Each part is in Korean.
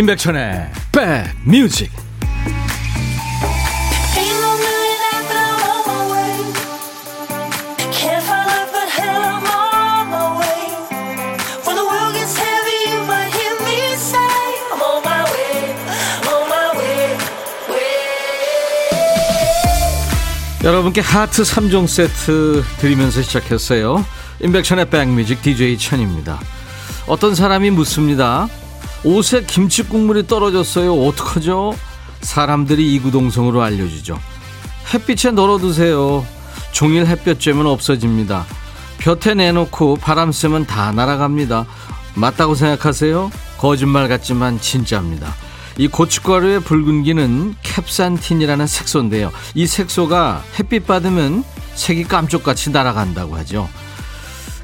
임백천의 백뮤직 여러분께 하트 3종 세트 드리면서 시작했어요. 임백천의 백뮤직 DJ 천입니다. 어떤 사람이 묻습니다. 옷에 김치 국물이 떨어졌어요. 어떡하죠? 사람들이 이구동성으로 알려주죠. 햇빛에 널어두세요. 종일 햇볕 쬐면 없어집니다. 볕에 내놓고 바람 쐬면 다 날아갑니다. 맞다고 생각하세요? 거짓말 같지만 진짜입니다. 이 고춧가루의 붉은기는 캡산틴이라는 색소인데요. 이 색소가 햇빛 받으면 색이 깜짝같이 날아간다고 하죠.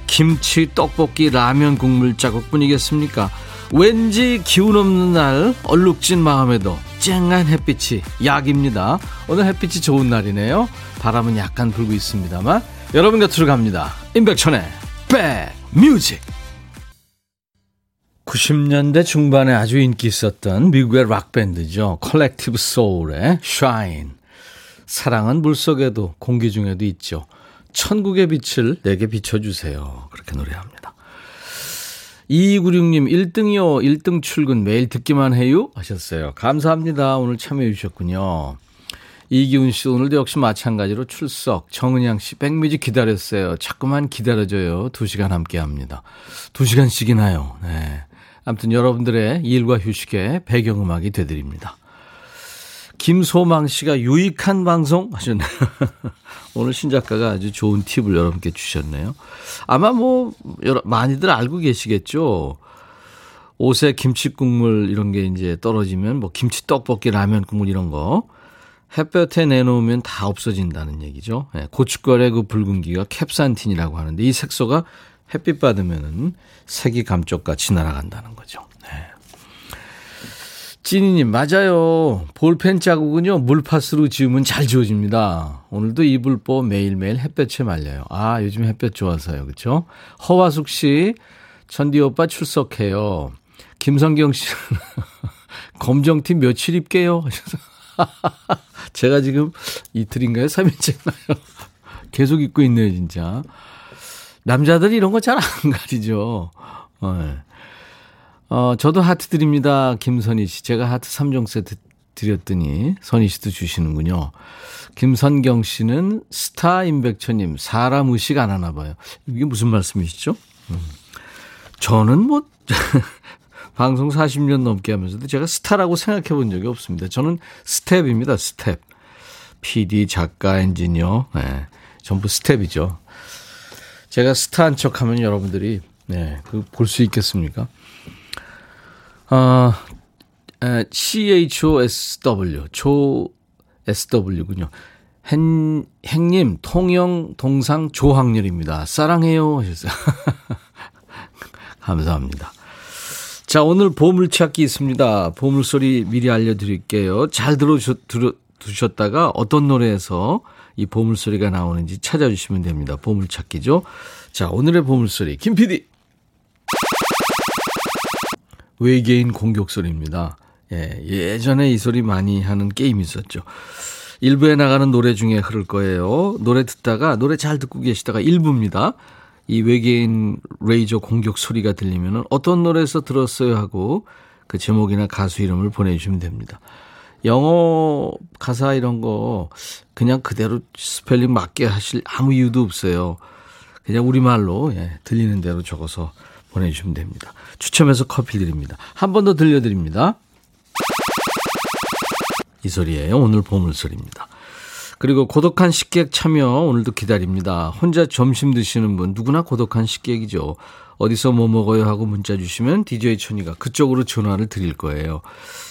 김치, 떡볶이, 라면 국물 자국뿐이겠습니까? 왠지 기운 없는 날 얼룩진 마음에도 쨍한 햇빛이 약입니다. 오늘 햇빛이 좋은 날이네요. 바람은 약간 불고 있습니다만 여러분 곁으로 갑니다. 임백천의 백뮤직 90년대 중반에 아주 인기 있었던 미국의 락밴드죠. 컬렉티브 소울의 Shine 사랑은 물속에도 공기 중에도 있죠. 천국의 빛을 내게 비춰주세요. 그렇게 노래합니다. 2296님 1등이요. 1등 출근 매일 듣기만 해요. 하셨어요. 감사합니다. 오늘 참여해 주셨군요. 이기훈 씨 오늘도 역시 마찬가지로 출석. 정은양 씨 백뮤직 기다렸어요. 자꾸만 기다려줘요. 2시간 함께 합니다. 2시간씩이나요. 네. 아무튼 여러분들의 일과 휴식에 배경음악이 되드립니다. 김소망 씨가 유익한 방송 하셨네요. 오늘 신작가가 아주 좋은 팁을 여러분께 주셨네요. 아마 뭐, 여러, 많이들 알고 계시겠죠? 옷에 김치 국물 이런 게 이제 떨어지면 뭐 김치 떡볶이 라면 국물 이런 거 햇볕에 내놓으면 다 없어진다는 얘기죠. 네, 고춧가루의 그 붉은기가 캡산틴이라고 하는데 이 색소가 햇빛 받으면은 색이 감쪽같이 날아간다는 거죠. 네. 찐이님, 맞아요. 볼펜 자국은요, 물파스로 지우면 잘 지워집니다. 오늘도 이불보 매일매일 햇볕에 말려요. 아, 요즘 햇볕 좋아서요. 그쵸? 허화숙 씨, 천디 오빠 출석해요. 김성경 씨, 검정팀 며칠 입게요? 제가 지금 이틀인가요? 3일째나요? 계속 입고 있네요, 진짜. 남자들이 이런 거 잘 안 가리죠. 어, 네. 어, 저도 하트 드립니다. 김선희 씨. 제가 하트 3종 세트 드렸더니 선희 씨도 주시는군요. 김선경 씨는 스타 임백천님 사람 의식 안 하나 봐요. 이게 무슨 말씀이시죠? 음. 저는 뭐 방송 40년 넘게 하면서도 제가 스타라고 생각해 본 적이 없습니다. 저는 스태프입니다. 스태프. PD, 작가, 엔지니어, 네, 전부 스텝이죠. 제가 스타한 척 하면 여러분들이, 네, 그 볼 수 있겠습니까? 어, CHOSW, 조 SW군요. 행, 행님, 통영, 동상, 조학렬입니다. 사랑해요. 하셨어요. 감사합니다. 자, 오늘 보물찾기 있습니다. 보물소리 미리 알려드릴게요. 잘 들어주셨, 들어, 두셨다가 어떤 노래에서 이 보물소리가 나오는지 찾아주시면 됩니다. 보물찾기죠. 자, 오늘의 보물소리, 김 PD. 외계인 공격 소리입니다. 예, 예전에 이 소리 많이 하는 게임이 있었죠. 일부에 나가는 노래 중에 흐를 거예요. 노래 듣다가, 노래 잘 듣고 계시다가 일부입니다. 이 외계인 레이저 공격 소리가 들리면 어떤 노래에서 들었어요 하고 그 제목이나 가수 이름을 보내주시면 됩니다. 영어 가사 이런 거 그냥 그대로 스펠링 맞게 하실 아무 이유도 없어요. 그냥 우리말로 예, 들리는 대로 적어서 보내주시면 됩니다. 추첨해서 커피 드립니다. 한 번 더 들려드립니다. 이 소리예요. 오늘 보물소리입니다. 그리고 고독한 식객 참여 오늘도 기다립니다. 혼자 점심 드시는 분 누구나 고독한 식객이죠. 어디서 뭐 먹어요 하고 문자 주시면 DJ 천이가 그쪽으로 전화를 드릴 거예요.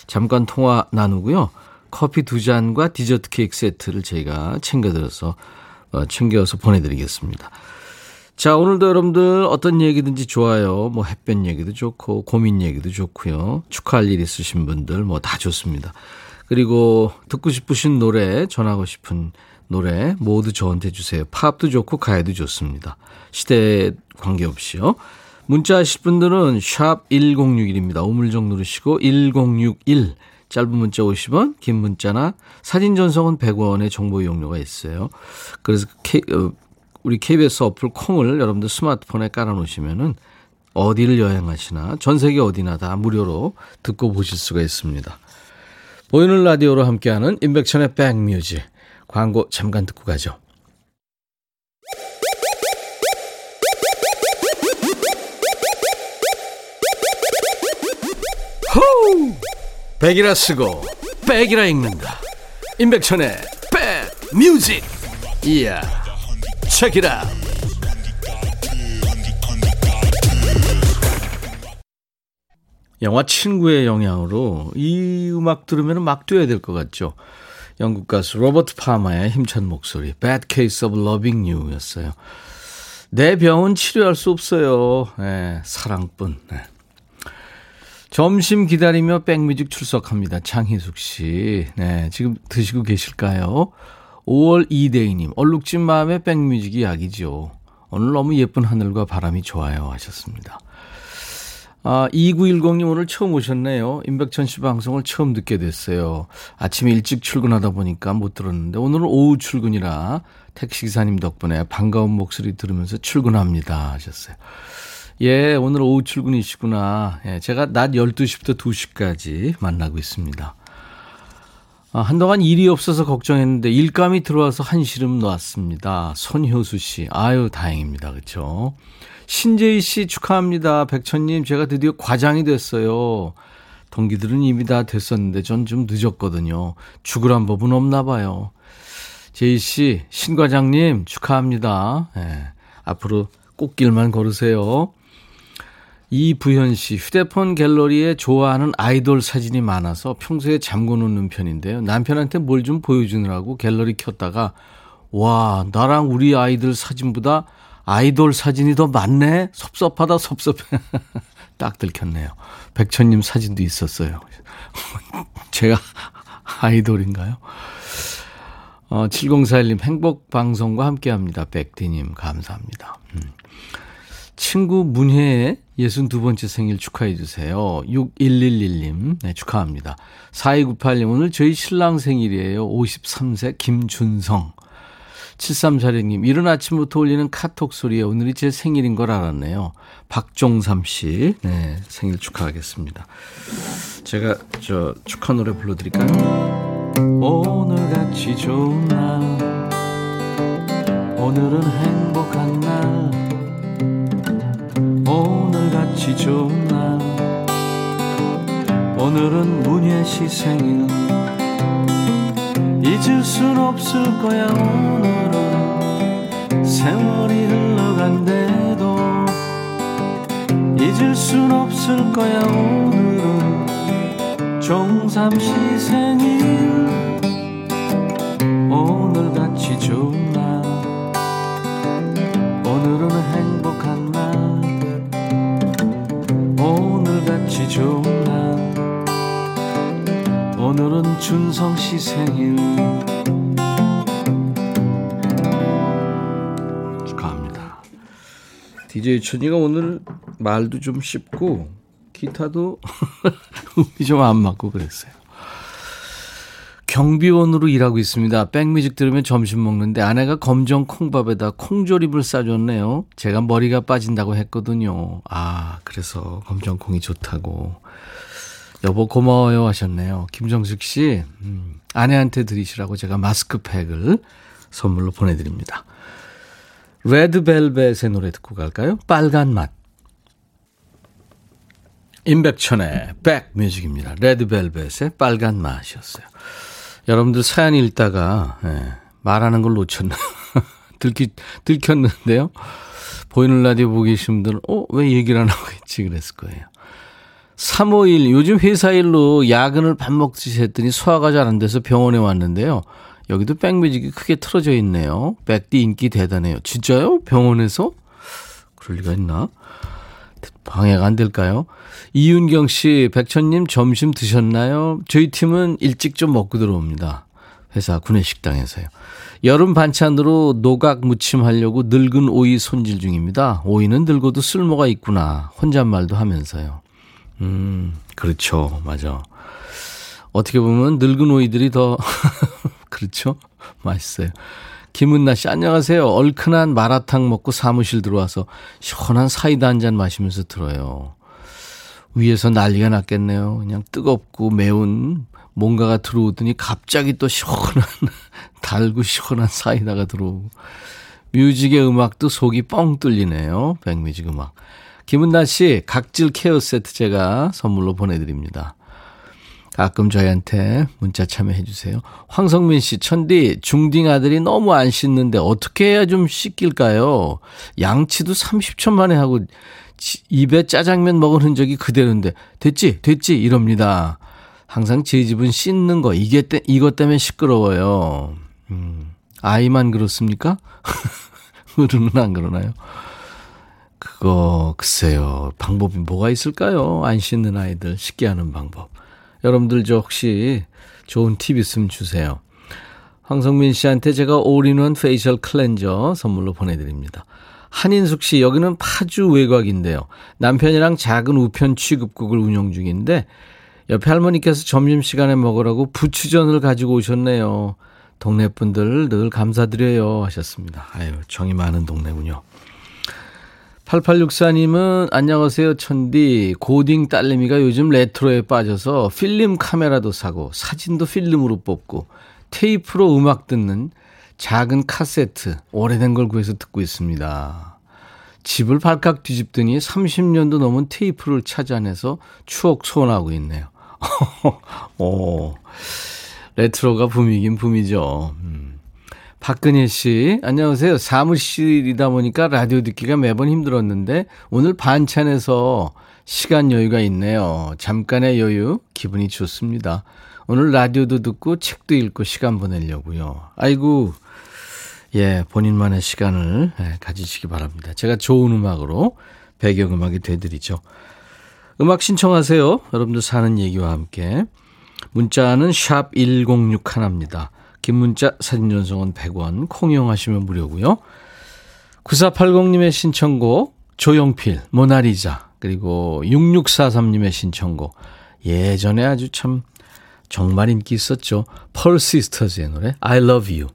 잠깐 통화 나누고요. 커피 두 잔과 디저트 케이크 세트를 저희가 챙겨드려서 어, 챙겨서 보내드리겠습니다. 자, 오늘도 여러분들 어떤 얘기든지 좋아요. 뭐 햇볕 얘기도 좋고 고민 얘기도 좋고요. 축하할 일 있으신 분들 뭐 다 좋습니다. 그리고 듣고 싶으신 노래, 전하고 싶은 노래 모두 저한테 주세요. 팝도 좋고 가요도 좋습니다. 시대 관계없이요. 문자 하실 분들은 샵 1061입니다. 우물정 누르시고 1061 짧은 문자 50원, 긴 문자나 사진 전송은 100원의 정보 이용료가 있어요. 그래서 어, 우리 KBS 어플 콩을 여러분들 스마트폰에 깔아놓으시면은 어디를 여행하시나 전 세계 어디나 다 무료로 듣고 보실 수가 있습니다. 보이는 라디오로 함께하는 인백천의 백뮤직 광고 잠깐 듣고 가죠. 호우! 백이라 쓰고 백이라 읽는다. 임백천의 백뮤직. 이야. 책이라. 영화 친구의 영향으로 이 음악 들으면 막 뛰어야 될 것 같죠. 영국 가수 로버트 파마의 힘찬 목소리 Bad Case of Loving You 였어요. 내 병은 치료할 수 없어요. 네, 사랑뿐. 네. 점심 기다리며 백뮤직 출석합니다. 장희숙 씨. 네, 지금 드시고 계실까요? 5월 이대희님, 얼룩진 마음의 백뮤직이 약이죠. 오늘 너무 예쁜 하늘과 바람이 좋아요 하셨습니다. 아, 2910님 오늘 처음 오셨네요. 임백천 씨 방송을 처음 듣게 됐어요. 아침에 일찍 출근하다 보니까 못 들었는데 오늘은 오후 출근이라 택시기사님 덕분에 반가운 목소리 들으면서 출근합니다 하셨어요. 예, 오늘 오후 출근이시구나. 예, 제가 낮 12시부터 2시까지 만나고 있습니다. 아, 한동안 일이 없어서 걱정했는데 일감이 들어와서 한시름 놓았습니다. 손효수 씨. 아유, 다행입니다. 그렇죠? 신재희 씨 축하합니다. 백천님, 제가 드디어 과장이 됐어요. 동기들은 이미 다 됐었는데 전 좀 늦었거든요. 죽으란 법은 없나 봐요. 제희 씨, 신 과장님 축하합니다. 예, 앞으로 꽃길만 걸으세요. 이부현 씨, 휴대폰 갤러리에 좋아하는 아이돌 사진이 많아서 평소에 잠궈 놓는 편인데요. 남편한테 뭘 좀 보여주느라고 갤러리 켰다가, 와, 나랑 우리 아이들 사진보다 아이돌 사진이 더 많네? 섭섭하다, 섭섭해. 딱 들켰네요. 백천님 사진도 있었어요. 제가 아이돌인가요? 어, 7041님 행복방송과 함께 합니다. 백디님, 감사합니다. 음. 친구 문혜의 62번째 생일 축하해 주세요. 6111님, 네, 축하합니다. 4298님, 오늘 저희 신랑 생일이에요. 53세 김준성. 7346님, 이른 아침부터 울리는 카톡 소리에 오늘이 제 생일인 걸 알았네요. 박종삼 씨, 네, 생일 축하하겠습니다. 제가 저 축하 노래 불러드릴까요? 오늘같이 좋은 날, 오늘은 행복한 날, 오늘같이 좋은 날, 오늘은 문예 시 생일, 잊을 순 없을 거야 오늘은. 세월이 흘러간대도. 잊을 순 없을 거야 오늘은. 종삼시 생일. 오늘같이 좋은 좋은 날 오늘은 준성 씨 생일 축하합니다. DJ 천이가 오늘 말도 좀 쉽고 기타도 음이 좀 안 맞고 그랬어요. 경비원으로 일하고 있습니다. 백뮤직 들으면 점심 먹는데 아내가 검정 콩밥에다 콩조림을 싸줬네요. 제가 머리가 빠진다고 했거든요. 아, 그래서 검정 콩이 좋다고. 여보 고마워요 하셨네요. 김정숙 씨, 음, 아내한테 드리시라고 제가 마스크팩을 선물로 보내드립니다. 레드벨벳의 노래 듣고 갈까요? 빨간 맛. 임백천의 백뮤직입니다. 레드벨벳의 빨간 맛이었어요. 여러분들 사연 읽다가 예, 말하는 걸 놓쳤나 들키, 들켰는데요. 보이는 라디오 보고 계신 분들은 어? 왜 얘기를 안 하고 있지? 그랬을 거예요. 351 요즘 회사 일로 야근을 밥 먹듯이 했더니 소화가 잘 안 돼서 병원에 왔는데요. 여기도 백뮤직이 크게 틀어져 있네요. 백디 인기 대단해요. 진짜요? 병원에서? 그럴 리가 있나? 방해가 안 될까요? 이윤경 씨, 백천님 점심 드셨나요? 저희 팀은 일찍 좀 먹고 들어옵니다. 회사 구내식당에서요. 여름 반찬으로 노각 무침 하려고 늙은 오이 손질 중입니다. 오이는 늙어도 쓸모가 있구나. 혼잣말도 하면서요. 음, 그렇죠. 맞아. 어떻게 보면 늙은 오이들이 더, 그렇죠. 맛있어요. 김은나 씨, 안녕하세요. 얼큰한 마라탕 먹고 사무실 들어와서 시원한 사이다 한 잔 마시면서 들어요. 위에서 난리가 났겠네요. 그냥 뜨겁고 매운 뭔가가 들어오더니 갑자기 또 시원한, 달고 시원한 사이다가 들어오고. 뮤직의 음악도 속이 뻥 뚫리네요. 백뮤직 음악. 김은나 씨, 각질 케어 세트 제가 선물로 보내드립니다. 가끔 저희한테 문자 참여해 주세요. 황성민 씨, 천디, 중딩 아들이 너무 안 씻는데 어떻게 해야 좀 씻길까요? 양치도 30초 만에 하고 입에 짜장면 먹은 흔적이 그대로인데 됐지, 됐지 이럽니다. 항상 제 집은 씻는 거 이게 때, 이것 때문에 시끄러워요. 음, 아이만 그렇습니까? 어른은 안 그러나요? 그거 글쎄요 방법이 뭐가 있을까요? 안 씻는 아이들 씻게 하는 방법. 여러분들 저 혹시 좋은 팁 있으면 주세요. 황성민 씨한테 제가 all-in-one facial cleanser 선물로 보내드립니다. 한인숙 씨, 여기는 파주 외곽인데요. 남편이랑 작은 우편 취급국을 운영 중인데, 옆에 할머니께서 점심시간에 먹으라고 부추전을 가지고 오셨네요. 동네 분들 늘 감사드려요. 하셨습니다. 아유, 정이 많은 동네군요. 8864님은 안녕하세요 천디 고딩 딸내미가 요즘 레트로에 빠져서 필름 카메라도 사고 사진도 필름으로 뽑고 테이프로 음악 듣는 작은 카세트 오래된 걸 구해서 듣고 있습니다. 집을 발칵 뒤집더니 30년도 넘은 테이프를 찾아내서 추억 소원하고 있네요. 오, 레트로가 붐이긴 붐이죠. 음. 박근혜 씨, 안녕하세요. 사무실이다 보니까 라디오 듣기가 매번 힘들었는데 오늘 반찬에서 시간 여유가 있네요. 잠깐의 여유, 기분이 좋습니다. 오늘 라디오도 듣고 책도 읽고 시간 보내려고요. 아이고, 예, 본인만의 시간을 예, 가지시기 바랍니다. 제가 좋은 음악으로 배경음악이 되드리죠. 음악 신청하세요. 여러분들 사는 얘기와 함께. 문자는 샵 1061입니다. 긴 문자 사진 전송은 100원, 콩 이용하시면 무료고요. 9480님의 신청곡 조용필, 모나리자 그리고 6643님의 신청곡 예전에 아주 참 정말 인기 있었죠. 펄 시스터즈의 노래 I love you.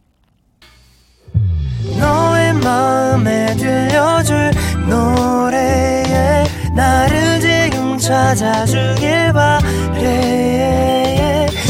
너의 마음에 들려줄 노래에 나를 지금 찾아주길 바래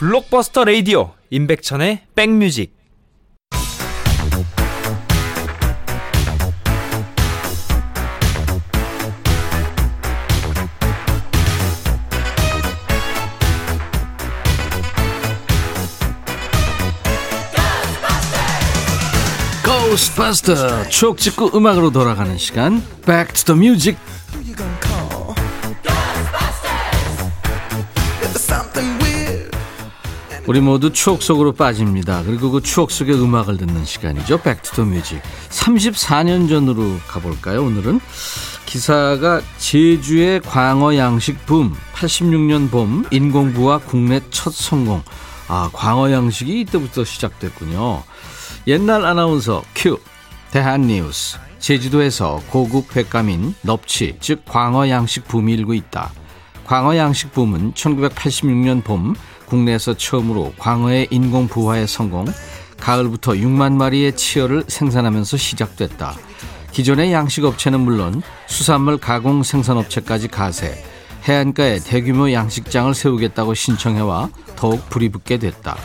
블록버스터 레이디오 임백천의 백뮤직. 고스트바스터 추억 찍고 음악으로 돌아가는 시간. Back to the Music 우리 모두 추억 속으로 빠집니다. 그리고 그 추억 속의 음악을 듣는 시간이죠. Back to the Music. 34년 전으로 가볼까요? 오늘은 기사가 제주의 광어 양식 붐, 86년 봄 인공부화 국내 첫 성공. 아, 광어 양식이 이때부터 시작됐군요. 옛날 아나운서 큐, 대한 뉴스. 제주도에서 고급 횟감인 넙치, 즉 광어 양식 붐이 일고 있다. 광어 양식 붐은 1986년 봄 국내에서 처음으로 광어의 인공 부화에 성공, 가을부터 6만 마리의 치어를 생산하면서 시작됐다. 기존의 양식업체는 물론 수산물 가공 생산업체까지 가세, 해안가에 대규모 양식장을 세우겠다고 신청해와 더욱 불이 붙게 됐다.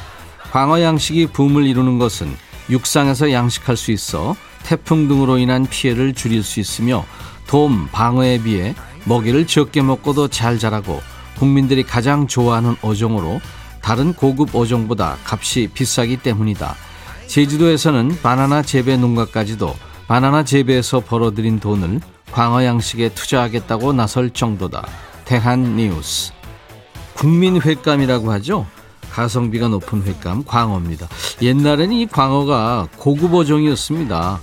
광어 양식이 붐을 이루는 것은 육상에서 양식할 수 있어 태풍 등으로 인한 피해를 줄일 수 있으며 돔, 방어에 비해 먹이를 적게 먹고도 잘 자라고 국민들이 가장 좋아하는 어종으로 다른 고급 어종보다 값이 비싸기 때문이다. 제주도에서는 바나나 재배 농가까지도 바나나 재배에서 벌어들인 돈을 광어 양식에 투자하겠다고 나설 정도다. 대한 뉴스. 국민 횟감이라고 하죠. 가성비가 높은 횟감 광어입니다. 옛날에는 이 광어가 고급 어종이었습니다.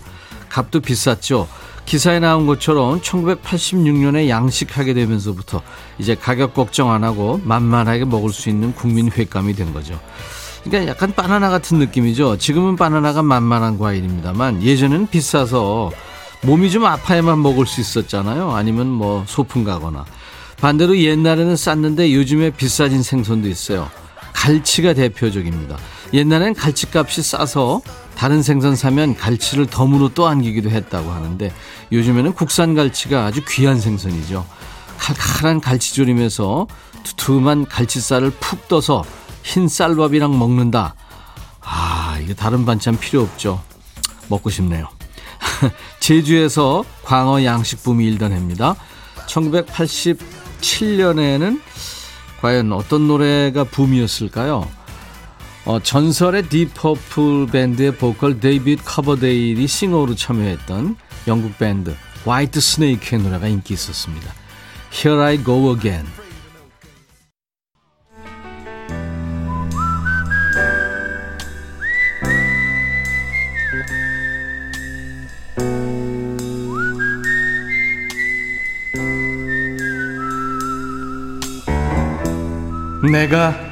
값도 비쌌죠. 기사에 나온 것처럼 1986년에 양식하게 되면서부터 이제 가격 걱정 안 하고 만만하게 먹을 수 있는 국민 횟감이 된 거죠. 그러니까 약간 바나나 같은 느낌이죠. 지금은 바나나가 만만한 과일입니다만 예전에는 비싸서 몸이 좀 아파야만 먹을 수 있었잖아요. 아니면 뭐 소풍 가거나. 반대로 옛날에는 쌌는데 요즘에 비싸진 생선도 있어요. 갈치가 대표적입니다. 옛날엔 갈치값이 싸서 다른 생선 사면 갈치를 덤으로 또 안기기도 했다고 하는데 요즘에는 국산 갈치가 아주 귀한 생선이죠. 칼칼한 갈치조림에서 두툼한 갈치살을 푹 떠서 흰 쌀밥이랑 먹는다. 아, 이게 다른 반찬 필요 없죠. 먹고 싶네요. 제주에서 광어 양식 붐이 일던 해입니다. 1987년에는 과연 어떤 노래가 붐이었을까요? 어, 전설의 딥 퍼플 밴드의 보컬 데이비드 커버데일이 싱어로 참여했던 영국 밴드 화이트스네이크의 노래가 인기 있었습니다. Here I Go Again. 내가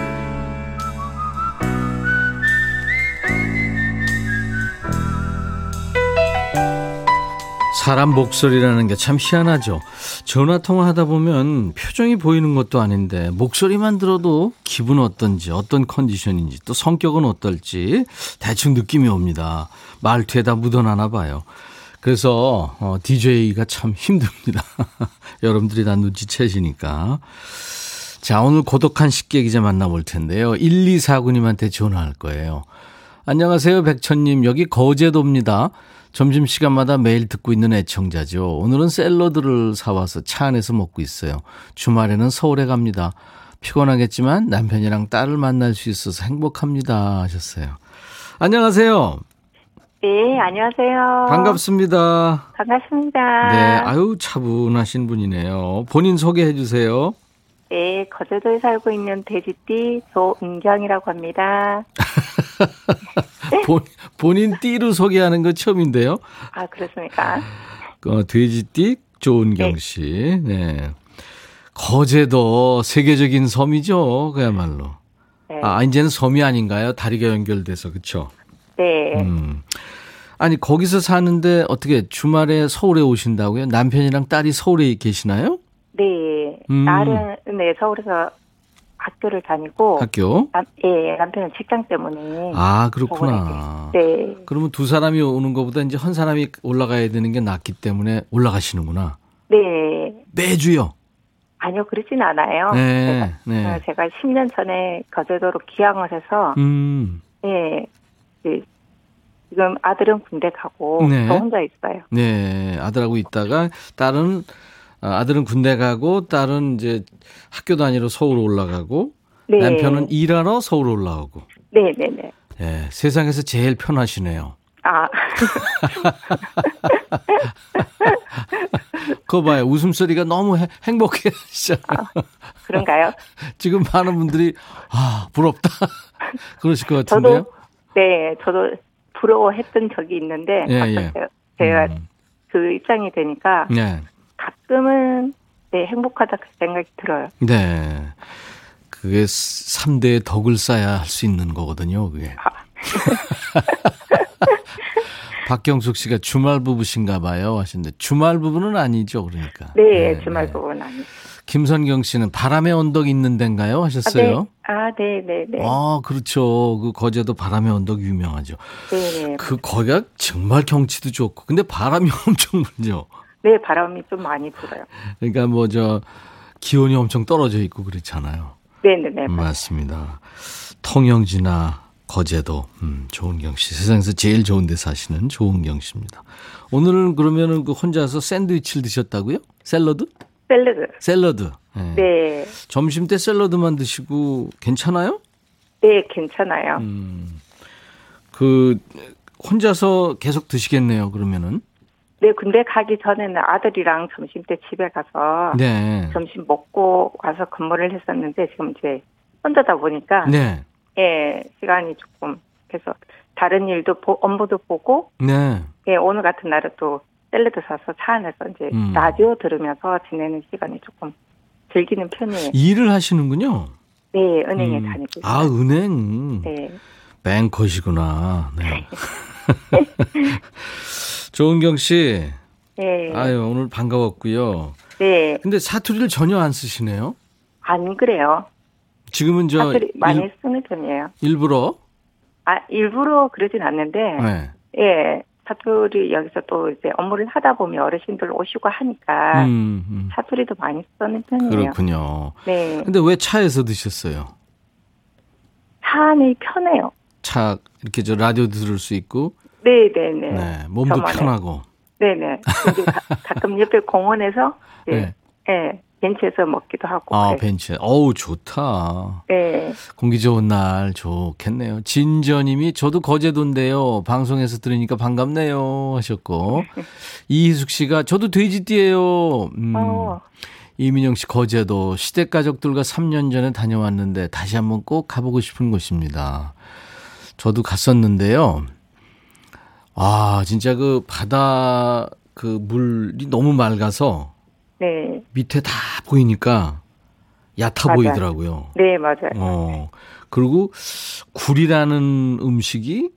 사람 목소리라는 게 참 희한하죠. 전화 통화하다 보면 표정이 보이는 것도 아닌데 목소리만 들어도 기분 어떤지 어떤 컨디션인지 또 성격은 어떨지 대충 느낌이 옵니다. 말투에 다 묻어나나 봐요. 그래서 어, DJ가 참 힘듭니다. 여러분들이 다 눈치채시니까. 자, 오늘 고독한 식객 기자 만나볼 텐데요. 1249님한테 전화할 거예요. 안녕하세요, 백천님. 여기 거제도입니다. 점심시간마다 매일 듣고 있는 애청자죠. 오늘은 샐러드를 사와서 차 안에서 먹고 있어요. 주말에는 서울에 갑니다. 피곤하겠지만 남편이랑 딸을 만날 수 있어서 행복합니다. 하셨어요. 안녕하세요. 네, 안녕하세요. 반갑습니다. 반갑습니다. 네, 아유, 차분하신 분이네요. 본인 소개해 주세요. 네, 거제도에 살고 있는 돼지띠 조은경이라고 합니다. 본, 본인 띠로 소개하는 거 처음인데요. 아, 그렇습니까? 어, 돼지띠 조은경 네. 씨. 네. 거제도 세계적인 섬이죠. 그야말로. 네. 아, 이제는 섬이 아닌가요? 다리가 연결돼서. 그렇죠? 네. 음. 아니, 거기서 사는데 어떻게 주말에 서울에 오신다고요? 남편이랑 딸이 서울에 계시나요? 네. 음. 딸은 네, 서울에서 학교를 다니고 학교? 남, 예, 남편은 직장 때문에 아, 그렇구나. 네. 그러면 두 사람이 오는 것보다 이제 한 사람이 올라가야 되는 게 낫기 때문에 올라가시는구나. 네. 매주요. 아니요, 그러진 않아요. 네, 제가, 네. 어, 제가 10년 전에 거제도로 기항을 해서 음, 예. 그, 지금 아들은 군대 가고 네. 저 혼자 있어요. 네. 아들하고 있다가 딸은 아, 아들은 군대 가고 딸은 이제 학교 다니러 서울 올라가고 네. 남편은 일하러 서울 올라오고. 네, 네, 네. 예, 세상에서 제일 편하시네요. 아, 그거 봐요. 웃음소리가 너무 해- 행복해 하시잖아요. 그런가요? 지금 많은 분들이 아, 부럽다. 그러실 것 같은데요. 저도 네, 저도 부러워했던 적이 있는데 예, 예. 제가, 음. 그 입장이 되니까 네. 가끔은 네, 행복하다 그 생각이 들어요. 네. 그게 3대의 덕을 쌓아야 할 수 있는 거거든요, 그게. 아. 박경숙 씨가 주말 부부신가 봐요 하시는데 주말 부부는 아니죠, 그러니까. 네, 주말 부분 아니. 김선경 씨는 바람의 언덕 있는 데인가요 아, 하셨어요? 네. 아, 네, 네, 네. 아, 그렇죠. 그 거제도 바람의 언덕 유명하죠. 네, 네. 그 거기가 정말 경치도 좋고 근데 바람이 엄청 불죠. 네, 바람이 좀 많이 불어요. 그러니까 뭐 저 기온이 엄청 떨어져 있고 그렇잖아요. 네, 네, 네. 맞습니다. 통영지나 거제도, 음, 조은경 씨. 세상에서 제일 좋은 데 사시는 조은경 씨입니다. 오늘은 그러면은 그 혼자서 샌드위치를 드셨다고요? 샐러드? 샐러드. 샐러드. 네. 네. 점심 때 샐러드만 드시고 괜찮아요? 네, 괜찮아요. 음. 그 혼자서 계속 드시겠네요. 그러면은. 네, 군대 가기 전에는 아들이랑 점심 때 집에 가서 네. 점심 먹고 와서 근무를 했었는데 지금 이제 혼자다 보니까 네. 예, 시간이 조금 그래서 다른 일도 보, 업무도 보고 네. 예, 오늘 같은 날은 또 샐러드 사서 차 안에서 이제 음. 라디오 들으면서 지내는 시간이 조금 즐기는 편이에요. 일을 하시는군요. 네, 은행에 음. 다니고 있어요. 아, 은행. 네. 뱅커시구나. 네. 조은경 씨. 네. 아유, 오늘 반가웠고요. 네. 근데 사투리를 전혀 안 쓰시네요. 안 그래요. 지금은 저 사투리 많이 일, 쓰는 편이에요. 일부러 아, 일부러 그러진 않는데, 네. 예, 사투리 여기서 또 이제 업무를 하다 보면 어르신들 오시고 하니까 음, 음. 사투리도 많이 쓰는 편이에요. 그렇군요. 네. 근데 왜 차에서 드셨어요? 차 안이 편해요. 차 이렇게 저 라디오 들을 수 있고 네 네 네. 네, 몸도 저만의. 편하고. 네네. 근데 가, 가끔 옆에 공원에서, 네. 예, 예, 벤치에서 먹기도 하고. 아, 그래요. 벤치. 어우, 좋다. 네. 공기 좋은 날 좋겠네요. 진저님이 저도 거제도인데요. 방송에서 들으니까 반갑네요 하셨고 이희숙 씨가 저도 돼지띠예요. 음. 어, 이민영 씨 거제도 시댁 가족들과 3년 전에 다녀왔는데 다시 한번 꼭 가보고 싶은 곳입니다. 저도 갔었는데요. 아 진짜 그 바다 그 물이 너무 맑아서 네. 밑에 다 보이니까 얕아 맞아요. 보이더라고요. 네, 맞아요. 어 그리고 굴이라는 음식이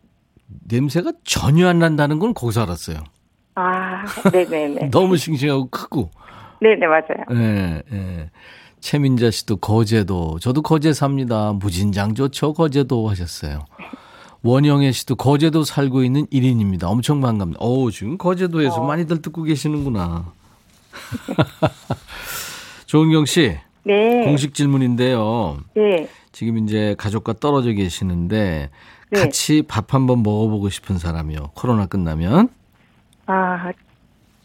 냄새가 전혀 안 난다는 건 거기서 알았어요. 아, 네네네. 너무 싱싱하고 크고. 네네, 맞아요. 예, 예. 최민자 씨도 거제도. 저도 거제 삽니다. 무진장 좋죠, 거제도 하셨어요. 원영애 씨도 거제도 살고 있는 1인입니다. 엄청 반갑니다. 어우, 지금 거제도에서 어. 많이들 듣고 계시는구나. 조은경 씨, 네. 공식 질문인데요. 네. 지금 이제 가족과 떨어져 계시는데 네. 같이 밥 한번 먹어보고 싶은 사람이요. 코로나 끝나면. 아,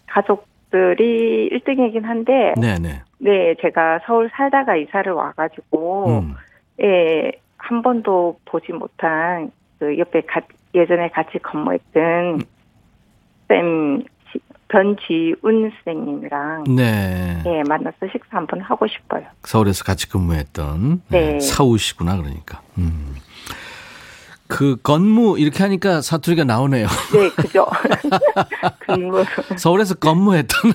가족들이 1등이긴 한데, 네네. 네, 제가 서울 살다가 이사를 와가지고, 음. 예, 한 번도 보지 못한 그 옆에 가, 예전에 같이 근무했던 쌤 지- 변지운 선생님이랑 네. 예, 만나서 식사 한번 하고 싶어요. 서울에서 같이 근무했던 네, 네. 사우시구나 그러니까. 음. 그 건무 이렇게 하니까 사투리가 나오네요. 네, 그죠. 근무. 서울에서 근무했던.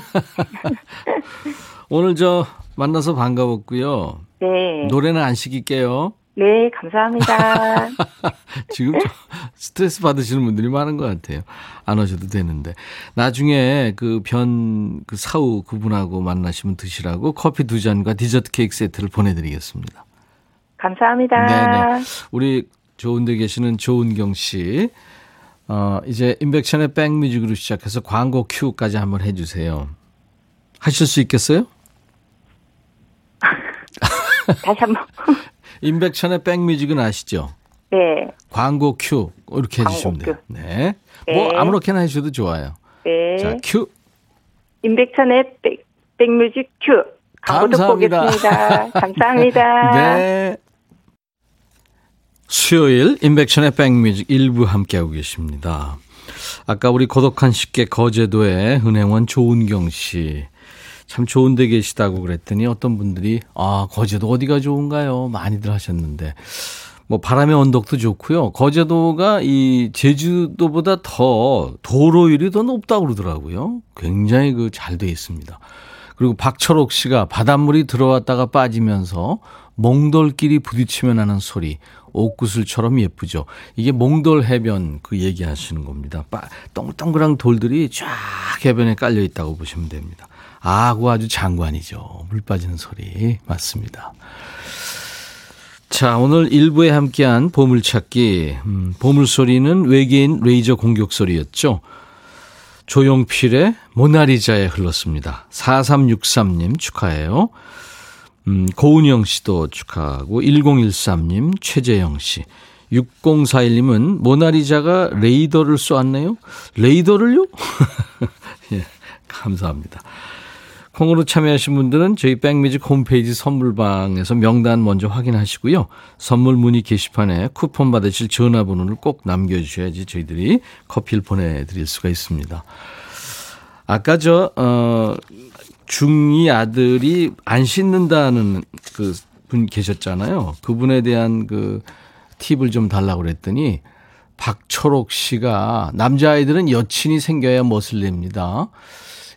오늘 저 만나서 반가웠고요. 네. 노래는 안 시킬게요. 네, 감사합니다. 지금 저 스트레스 받으시는 분들이 많은 것 같아요. 안 오셔도 되는데. 나중에 그 변, 그 사우 그분하고 만나시면 드시라고 커피 두 잔과 디저트 케이크 세트를 보내드리겠습니다. 감사합니다. 네네. 우리 좋은 데 계시는 조은경 씨. 어, 이제 인백션의 백뮤직으로 시작해서 광고 큐까지 한번 해주세요. 하실 수 있겠어요? 다시 한 번. 임백천의 백뮤직은 아시죠? 네, 광고 큐 이렇게 광고 해주시면 돼요. 큐. 네. 네. 뭐 아무렇게나 해주셔도 좋아요. 네. 자, 큐. 임백천의 백, 백뮤직 큐. 감사합니다. 감사합니다. 네. 수요일 임백천의 백뮤직 일부 함께하고 계십니다. 아까 우리 고독한 식객 거제도의 은행원 조은경 씨. 참 좋은 데 계시다고 그랬더니 어떤 분들이 아, 거제도 어디가 좋은가요? 많이들 하셨는데. 뭐 바람의 언덕도 좋고요. 거제도가 이 제주도보다 더 도로율이 더 높다고 그러더라고요. 굉장히 그 잘 돼 있습니다. 그리고 박철옥 씨가 바닷물이 들어왔다가 빠지면서 몽돌끼리 부딪히면 하는 소리 옥구슬처럼 예쁘죠. 이게 몽돌 해변 그 얘기하시는 겁니다. 빠, 동글동글한 돌들이 쫙 해변에 깔려 있다고 보시면 됩니다. 아, 그 아주 장관이죠. 물 빠지는 소리 맞습니다. 자, 오늘 일부에 함께한 보물찾기. 음, 보물소리는 외계인 레이저 공격 소리였죠. 조용필의 모나리자에 흘렀습니다. 4363님 축하해요. 음, 고은영 씨도 축하하고 1013님, 최재영 씨. 6041님은 모나리자가 레이더를 쏘았네요. 레이더를요? 예, 감사합니다. 콩으로 참여하신 분들은 저희 백뮤직 홈페이지 선물방에서 명단 먼저 확인하시고요. 선물 문의 게시판에 쿠폰 받으실 전화번호를 꼭 남겨주셔야지 저희들이 커피를 보내드릴 수가 있습니다. 아까 저, 어, 중2 아들이 안 씻는다는 그 분 계셨잖아요. 그분에 대한 그 팁을 좀 달라고 그랬더니 박철옥 씨가 남자아이들은 여친이 생겨야 멋을 냅니다.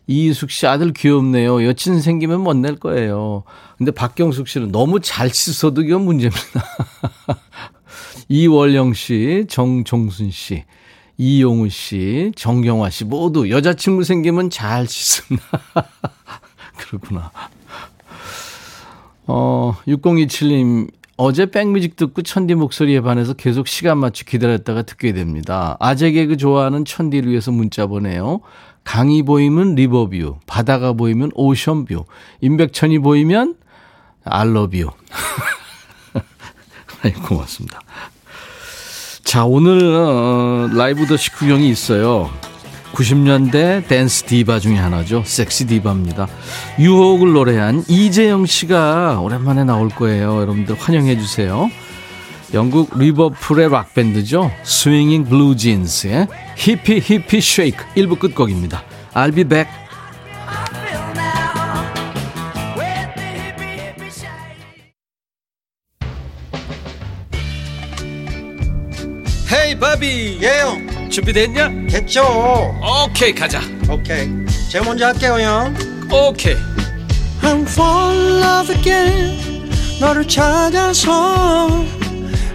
이숙 씨 아들 귀엽네요. 여친 생기면 못 낼 거예요. 근데 박경숙 씨는 너무 잘 씻어도 이건 문제입니다. 이월영 씨, 정종순 씨, 이용우 씨, 정경화 씨 모두 여자친구 생기면 잘 씻습니다. 그렇구나. 어, 6027님, 어제 백뮤직 듣고 천디 목소리에 반해서 계속 시간 맞춰 기다렸다가 듣게 됩니다. 아재 개그 좋아하는 천디를 위해서 문자 보내요. 강이 보이면 리버뷰, 바다가 보이면 오션뷰, 임백천이 보이면 알러뷰. 고맙습니다. 자, 오늘, 어, 라이브도 식후경이 있어요. 90년대 댄스 디바 중에 하나죠. 섹시 디바입니다. 유혹을 노래한 이재영 씨가 오랜만에 나올 거예요. 여러분들 환영해 주세요. 영국 리버풀의 락밴드죠. 스윙잉 블루진스의 Hippy Hippy Shake 1부 끝곡입니다. I'll be back. 헤이 바비 예영 준비됐냐? 됐죠 오케이 가자 오케이 제가 먼저 할게요 형 오케이 I'm fall in love again 너를 찾아서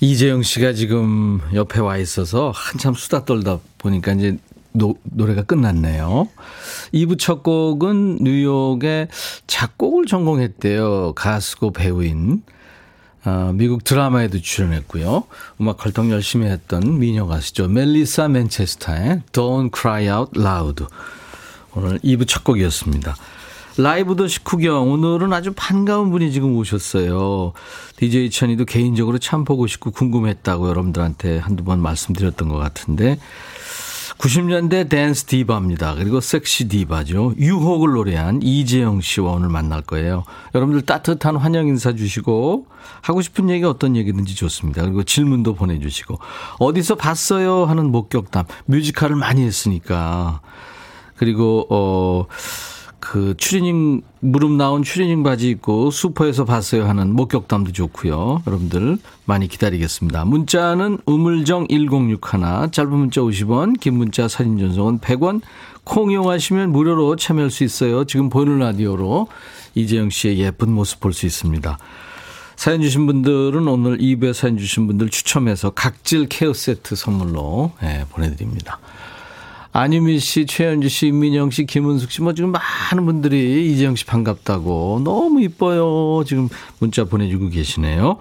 이재영 씨가 지금 옆에 와 있어서 한참 수다 떨다 보니까 이제 노, 노래가 끝났네요. 2부 첫 곡은 뉴욕의 작곡을 전공했대요. 가수고 배우인. 아, 미국 드라마에도 출연했고요. 음악 활동 열심히 했던 미녀 가수죠. 멜리사 맨체스터의 Don't Cry Out Loud. 오늘 2부 첫 곡이었습니다. 라이브도 식후경 오늘은 아주 반가운 분이 지금 오셨어요. DJ 천이도 개인적으로 참 보고 싶고 궁금했다고 여러분들한테 한두 번 말씀드렸던 것 같은데 90년대 댄스 디바입니다. 그리고 섹시 디바죠. 유혹을 노래한 이재영 씨와 오늘 만날 거예요. 여러분들 따뜻한 환영 인사 주시고 하고 싶은 얘기 어떤 얘기든지 좋습니다. 그리고 질문도 보내주시고 어디서 봤어요 하는 목격담 뮤지컬을 많이 했으니까 그리고 어. 그 추리닝 무릎 나온 추리닝 바지 입고 슈퍼에서 봤어요 하는 목격담도 좋고요. 여러분들 많이 기다리겠습니다. 문자는 우물정 1061 짧은 문자 50원 긴 문자 사진 전송은 100원 콩 이용하시면 무료로 참여할 수 있어요. 지금 보이는 라디오로 이재영 씨의 예쁜 모습 볼 수 있습니다. 사연 주신 분들은 오늘 2부에 사연 주신 분들 추첨해서 각질 케어 세트 선물로 네, 보내드립니다. 안유미 씨, 최현주 씨, 임민영 씨, 김은숙 씨, 뭐 지금 많은 분들이 이재영 씨 반갑다고 너무 이뻐요. 지금 문자 보내주고 계시네요.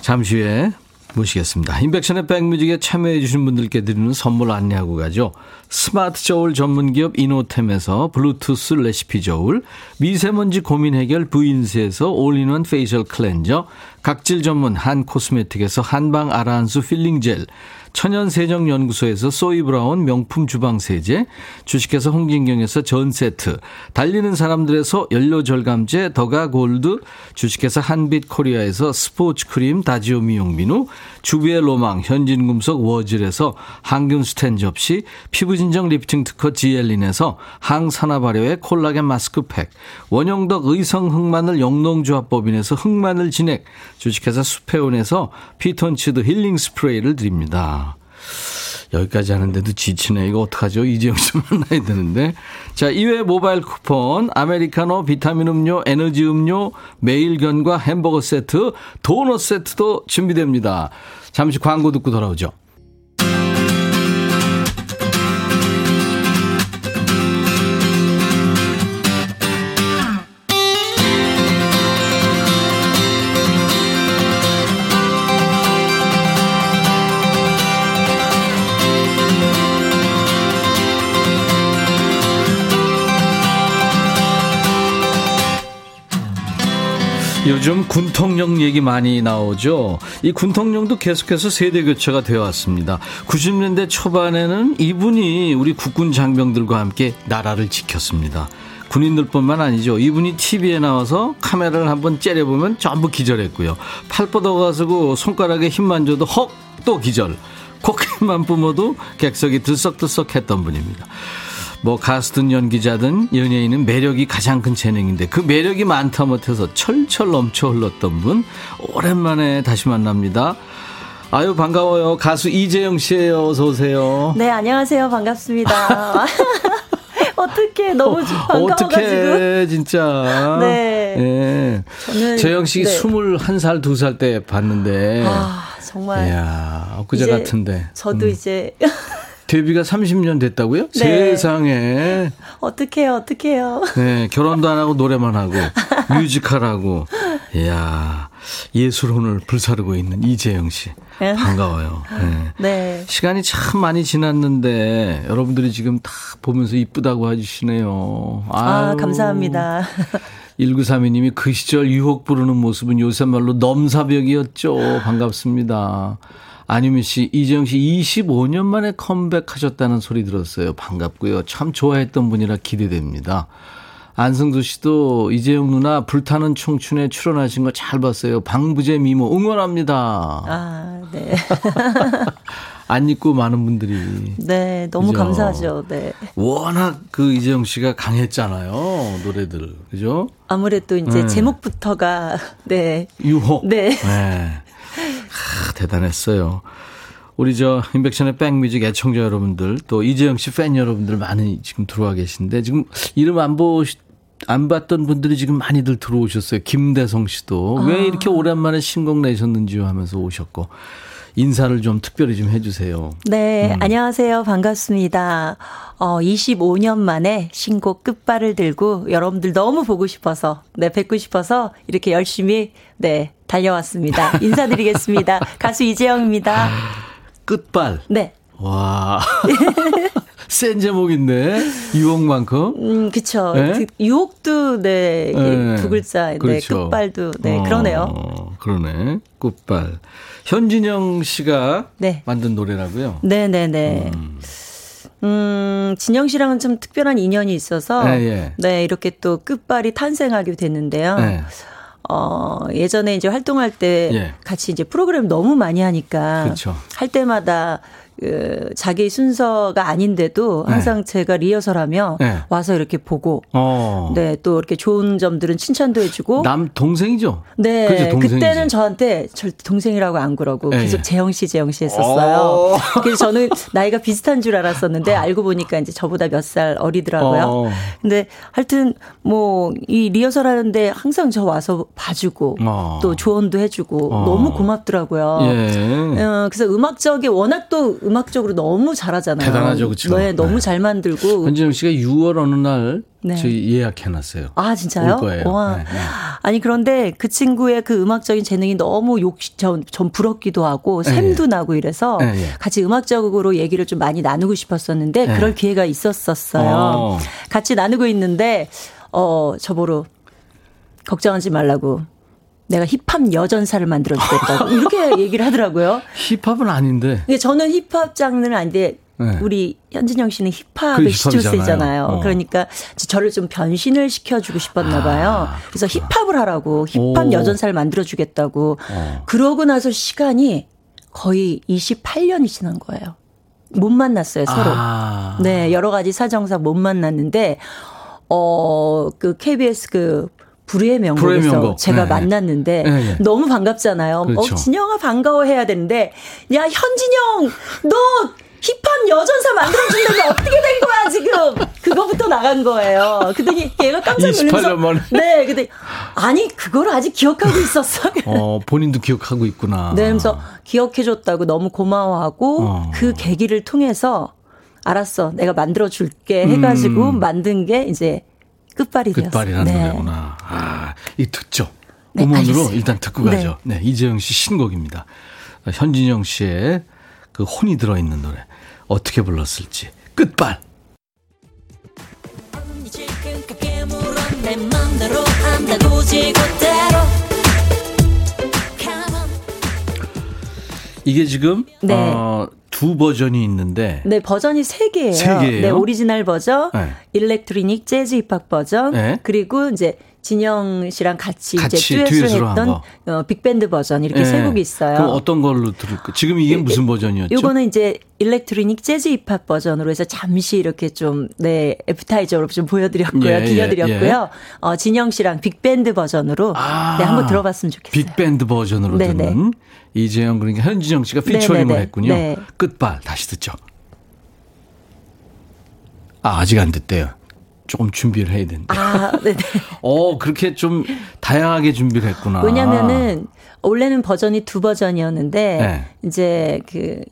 잠시 후에 모시겠습니다. 인백션의 백뮤직에 참여해 주신 분들께 드리는 선물 안내하고 가죠. 스마트 저울 전문기업 이노템에서 블루투스 레시피 저울, 미세먼지 고민 해결 부인세에서 all-in-one facial cleanser, 각질 전문 한 코스메틱에서 한방 아라한수 필링 젤, 천연세정연구소에서 소이브라운 명품 주방세제, 주식회사 홍진경에서 전세트, 달리는 사람들에서 연료절감제 더가골드, 주식회사 한빛코리아에서 스포츠크림 다지오 미용비누, 주비의 로망 현진금속 워즐에서 항균스텐 접시, 피부진정 리프팅 특허 지엘린에서 항산화 발효의 콜라겐 마스크팩, 원형덕 의성 흑마늘 영농조합법인에서 흑마늘 진액, 주식회사 수페온에서 피톤치드 힐링 스프레이를 드립니다. 여기까지 하는데도 지치네. 이거 어떡하죠? 이재영 씨 만나야 되는데. 자, 이외 모바일 쿠폰, 아메리카노, 비타민 음료, 에너지 음료, 매일견과 햄버거 세트, 도넛 세트도 준비됩니다. 잠시 광고 듣고 돌아오죠. 요즘 군통령 얘기 많이 나오죠. 이 군통령도 계속해서 세대 교체가 되어 왔습니다. 90년대 초반에는 이분이 우리 국군 장병들과 함께 나라를 지켰습니다. 군인들뿐만 아니죠. 이분이 TV에 나와서 카메라를 한번 째려보면 전부 기절했고요. 팔 뻗어가지고 손가락에 힘만 줘도 헉 또 기절. 코끼리만 뿜어도 객석이 들썩들썩 했던 분입니다. 뭐 가수든 연기자든 연예인은 매력이 가장 큰 재능인데 그 매력이 많다 못해서 철철 넘쳐 흘렀던 분 오랜만에 다시 만납니다. 아유 반가워요. 가수 이재영 씨예요. 어서 오세요. 네, 안녕하세요. 반갑습니다. 어떻게 너무 반가워가지고. 어떻게 진짜. 네. 예. 저는 재영 씨 네. 21살, 2살 때 봤는데. 아, 정말. 이야, 엊그제 같은데. 저도 음. 이제 데뷔가 30년 됐다고요? 네. 세상에. 어떡해요, 어떡해요. 네, 결혼도 안 하고 노래만 하고 뮤지컬하고 이야 예술혼을 불사르고 있는 이재영 씨 네. 반가워요. 네. 네. 시간이 참 많이 지났는데 여러분들이 지금 다 보면서 이쁘다고 해주시네요. 아. 감사합니다. 1932님이 그 시절 유혹 부르는 모습은 요새 말로 넘사벽이었죠. 반갑습니다. 안유미 씨, 이재영 씨 25년 만에 컴백하셨다는 소리 들었어요. 반갑고요. 참 좋아했던 분이라 기대됩니다. 안승수 씨도 이재용 누나 불타는 청춘에 출연하신 거 잘 봤어요. 방부제 미모 응원합니다. 아, 네. 안 잊고 많은 분들이 네, 너무 그죠? 감사하죠. 네. 워낙 그 이재용 씨가 강했잖아요. 노래들. 그죠? 아무래도 이제 네. 제목부터가, 네. 유혹. 네. 하, 대단했어요. 우리 저 인백션의 백뮤직 애청자 여러분들 또 이재영 씨 팬 여러분들 많이 지금 들어와 계신데 지금 이름 안 보시 안 봤던 분들이 지금 많이들 들어오셨어요. 김대성 씨도 왜 이렇게 오랜만에 신곡 내셨는지요 하면서 오셨고 인사를 좀 특별히 좀 해주세요. 네, 음. 안녕하세요. 반갑습니다. 어, 25년 만에 신곡 끝발을 들고 여러분들 너무 보고 싶어서, 네, 뵙고 싶어서 이렇게 열심히, 네, 달려왔습니다. 인사드리겠습니다. 가수 이재영입니다. 끝발. 네. 와. 센 제목인데 유혹만큼. 음, 그쵸. 네? 그 유혹도, 네, 네. 두 글자, 네, 그렇죠. 끝발도, 네, 어, 그러네요. 그러네. 끝발. 현진영 씨가 네. 만든 노래라고요. 네네네. 음, 진영 씨랑은 좀 특별한 인연이 있어서, 예, 예. 네, 이렇게 또 끝발이 탄생하게 됐는데요. 네. 어, 예전에 이제 활동할 때 예. 같이 이제 프로그램 너무 많이 하니까 그렇죠. 할 때마다 그 자기 순서가 아닌데도 네. 항상 제가 리허설하면 네. 와서 이렇게 보고 어. 네, 또 이렇게 좋은 점들은 칭찬도 해주고. 남 동생이죠? 네, 그죠, 동생이지. 그때는 저한테 절대 동생이라고 안 그러고 예, 계속 예. 재영 씨, 재영 씨 했었어요. 어. 그래서 저는 나이가 비슷한 줄 알았었는데 알고 보니까 이제 저보다 몇 살 어리더라고요. 어. 근데 하여튼 뭐 이 리허설 하는데 항상 저 와서 봐주고 어. 또 조언도 해주고 어. 너무 고맙더라고요. 예. 어, 그래서 음악적이 워낙 또 음악적으로 너무 잘하잖아요. 대단하죠, 그쵸? 네, 너무 네. 잘 만들고. 현진영 씨가 6월 어느 날 네. 저희 예약해놨어요. 아, 진짜요? 올 거예요. 와. 네, 네. 아니, 그런데 그 친구의 그 음악적인 재능이 너무 욕, 전, 전 부럽기도 하고, 샘도 나고 이래서. 같이 음악적으로 얘기를 좀 많이 나누고 싶었었는데, 예. 그럴 기회가 있었었어요. 어. 같이 나누고 있는데, 어, 저보러, 걱정하지 말라고. 내가 힙합 여전사를 만들어주겠다고. 이렇게 얘기를 하더라고요. 힙합은 아닌데. 근데 저는 힙합 장르는 아닌데 네. 우리 현진영 씨는 힙합의 시초세잖아요. 어. 그러니까 저를 좀 변신을 시켜주고 싶었나 봐요. 그래서 힙합을 하라고 힙합 오. 여전사를 만들어주겠다고. 어. 그러고 나서 시간이 거의 28년이 지난 거예요. 못 만났어요 서로. 아. 네 여러 가지 사정상 못 만났는데 어그 KBS 그 불후의 명곡에서 불후의 명곡. 제가 네. 만났는데 네, 네. 너무 반갑잖아요. 그렇죠. 어, 진영아 반가워 해야 되는데 야 현진영 너 힙합 여전사 만들어준다면 어떻게 된 거야 지금 그거부터 나간 거예요. 그랬더니 얘가 깜짝 28년 놀라서. 네, 근데 아니 그걸 아직 기억하고 있었어. 어, 본인도 기억하고 있구나. 네, 그래서 기억해줬다고 너무 고마워하고 어. 그 계기를 통해서 알았어, 내가 만들어줄게 해가지고 음. 만든 게 이제 끝발이 되었어요. 끝발이라는 네. 노래구나. 아, 이 듣죠. 네, 음원으로. 일단 듣고 네. 가죠. 네, 이재영 씨 신곡입니다. 현진영 씨의 그 혼이 들어있는 노래. 어떻게 불렀을지. 끝발. 지금 크게 물어 내 맘대로 한다고 지고대로 이게 지금 네. 어, 두 버전이 있는데 네, 버전이 세 개예요. 세 개예요? 네, 오리지널 버전, 네. electronic 재즈 힙합 버전, 네. 그리고 이제 진영 씨랑 같이, 같이 이제 듀엣을 했던 어, big band 버전 이렇게 세 예. 곡이 있어요. 그럼 어떤 걸로 들을까? 지금 이게 무슨 버전이었죠? 요거는 이제 electronic 재즈 힙합 버전으로 해서 잠시 이렇게 좀, 네, appetizer로 좀 보여드렸고요. 예, 예, 들려드렸고요. 어, 진영 씨랑 big band 버전으로. 아, 네, 한번 들어봤으면 좋겠어요. big band 버전으로 네네. 듣는 이재영 그러니까 현진영 씨가 featuring을 네네네. 했군요. 네. 끝발 다시 듣죠. 아 아직 안 됐대요. 조금 준비를 해야 된대. 아, 네네. 어 그렇게 좀 다양하게 준비를 했구나. 왜냐면은, 원래는 버전이 두 버전이었는데, 네. 이제 그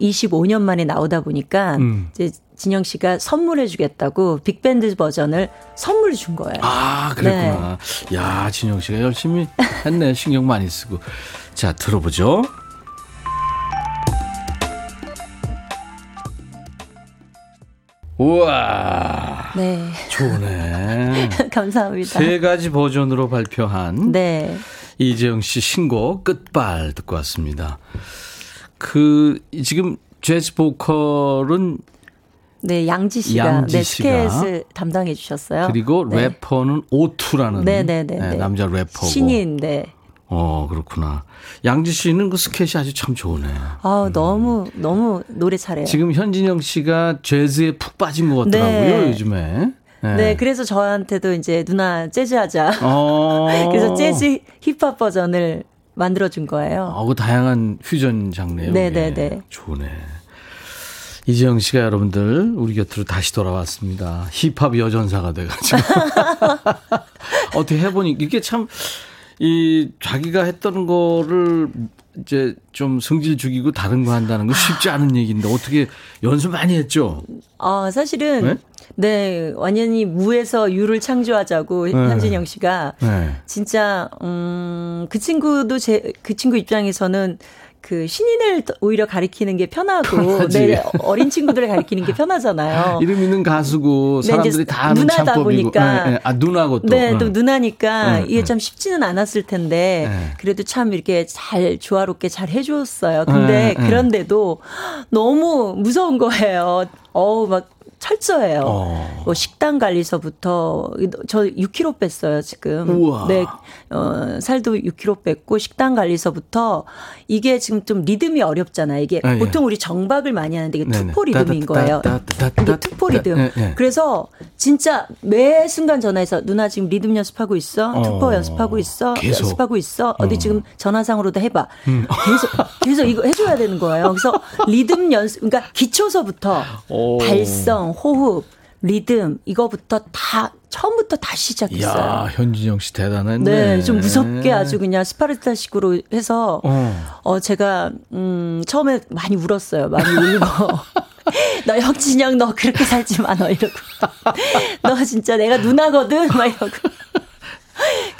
25년 만에 나오다 보니까, 음. 이제 진영 씨가 선물해 주겠다고 빅밴드 버전을 선물 준 거예요. 아 그랬구나. 네. 야 진영 씨가 열심히 했네. 신경 많이 쓰고. 자 들어보죠. 우와 네. 좋네. 감사합니다. 세 가지 버전으로 발표한 네. 이재영 씨 신곡 끝발 듣고 왔습니다. 그 지금 재즈 보컬은 네, 양지 씨가 양지 네. 스캣 담당해 주셨어요. 그리고 네. 래퍼는 오투라는 네, 네, 네, 네. 남자 래퍼고. 신인, 네. 어 그렇구나. 양지 씨는 그 스캣 아주 참 좋으네. 아, 너무 너무 노래 잘해요. 음. 지금 현진영 씨가 재즈에 푹 빠진 것 같더라고요 네. 요즘에. 네. 네, 그래서 저한테도 이제 누나 재즈 하자. 어. 그래서 재즈 힙합 버전을 만들어 준 거예요. 어, 그 다양한 퓨전 장르예요. 네, 이게. 네, 네. 좋네. 이재영 씨가 여러분들 우리 곁으로 다시 돌아왔습니다. 힙합 여전사가 돼가지고 어떻게 해보니 이게 참 이 자기가 했던 거를 이제 좀 성질 죽이고 다른 거 한다는 건 쉽지 않은 얘기인데 어떻게 연습 많이 했죠? 아, 사실은 네? 네, 완전히 무에서 유를 창조하자고 현진영 씨가 네. 진짜 음, 그 친구도 제 그 친구 입장에서는 그 신인을 오히려 가리키는 게 편하고. 네, 어린 친구들을 가리키는 게 편하잖아요. 이름 있는 가수고 네, 사람들이 이제 다 아는 누나다 창법이고 보니까. 네, 네. 아 누나고 또 네, 응. 또 누나니까 응, 이게 응. 참 쉽지는 않았을 텐데 네. 그래도 참 이렇게 잘 조화롭게 잘 해줬어요. 근데 네, 네. 그런데도 너무 무서운 거예요. 어우 막 철저해요. 어. 뭐 식단 관리서부터 저 6kg 뺐어요 지금. 우와. 네, 어, 살도 6kg 뺐고 식단 관리서부터 이게 지금 좀 리듬이 어렵잖아요. 이게 아, 예. 보통 우리 정박을 많이 하는데 이게 네네. two four 리듬인 거예요. 이게 two four 리듬. 네, 네. 그래서 진짜 매 순간 전화해서 누나 지금 리듬 연습하고 있어? 어. two four 연습하고 있어? 계속. 연습하고 있어? 어디 어. 음. 지금 전화상으로도 해봐. 계속 계속 이거 해줘야 되는 거예요. 그래서 리듬 연습, 그러니까 기초서부터 오. 발성, 호흡, 리듬 이거부터 다 처음부터 다 시작했어요. 야 현진영 씨 대단했네. 네, 좀 무섭게 아주 그냥 스파르타식으로 해서 어. 어, 제가, 음, 처음에 많이 울었어요. 많이 울고. 너 형진영 너 그렇게 살지 마, 너 이러고. 너 진짜 내가 누나거든? 막 이러고.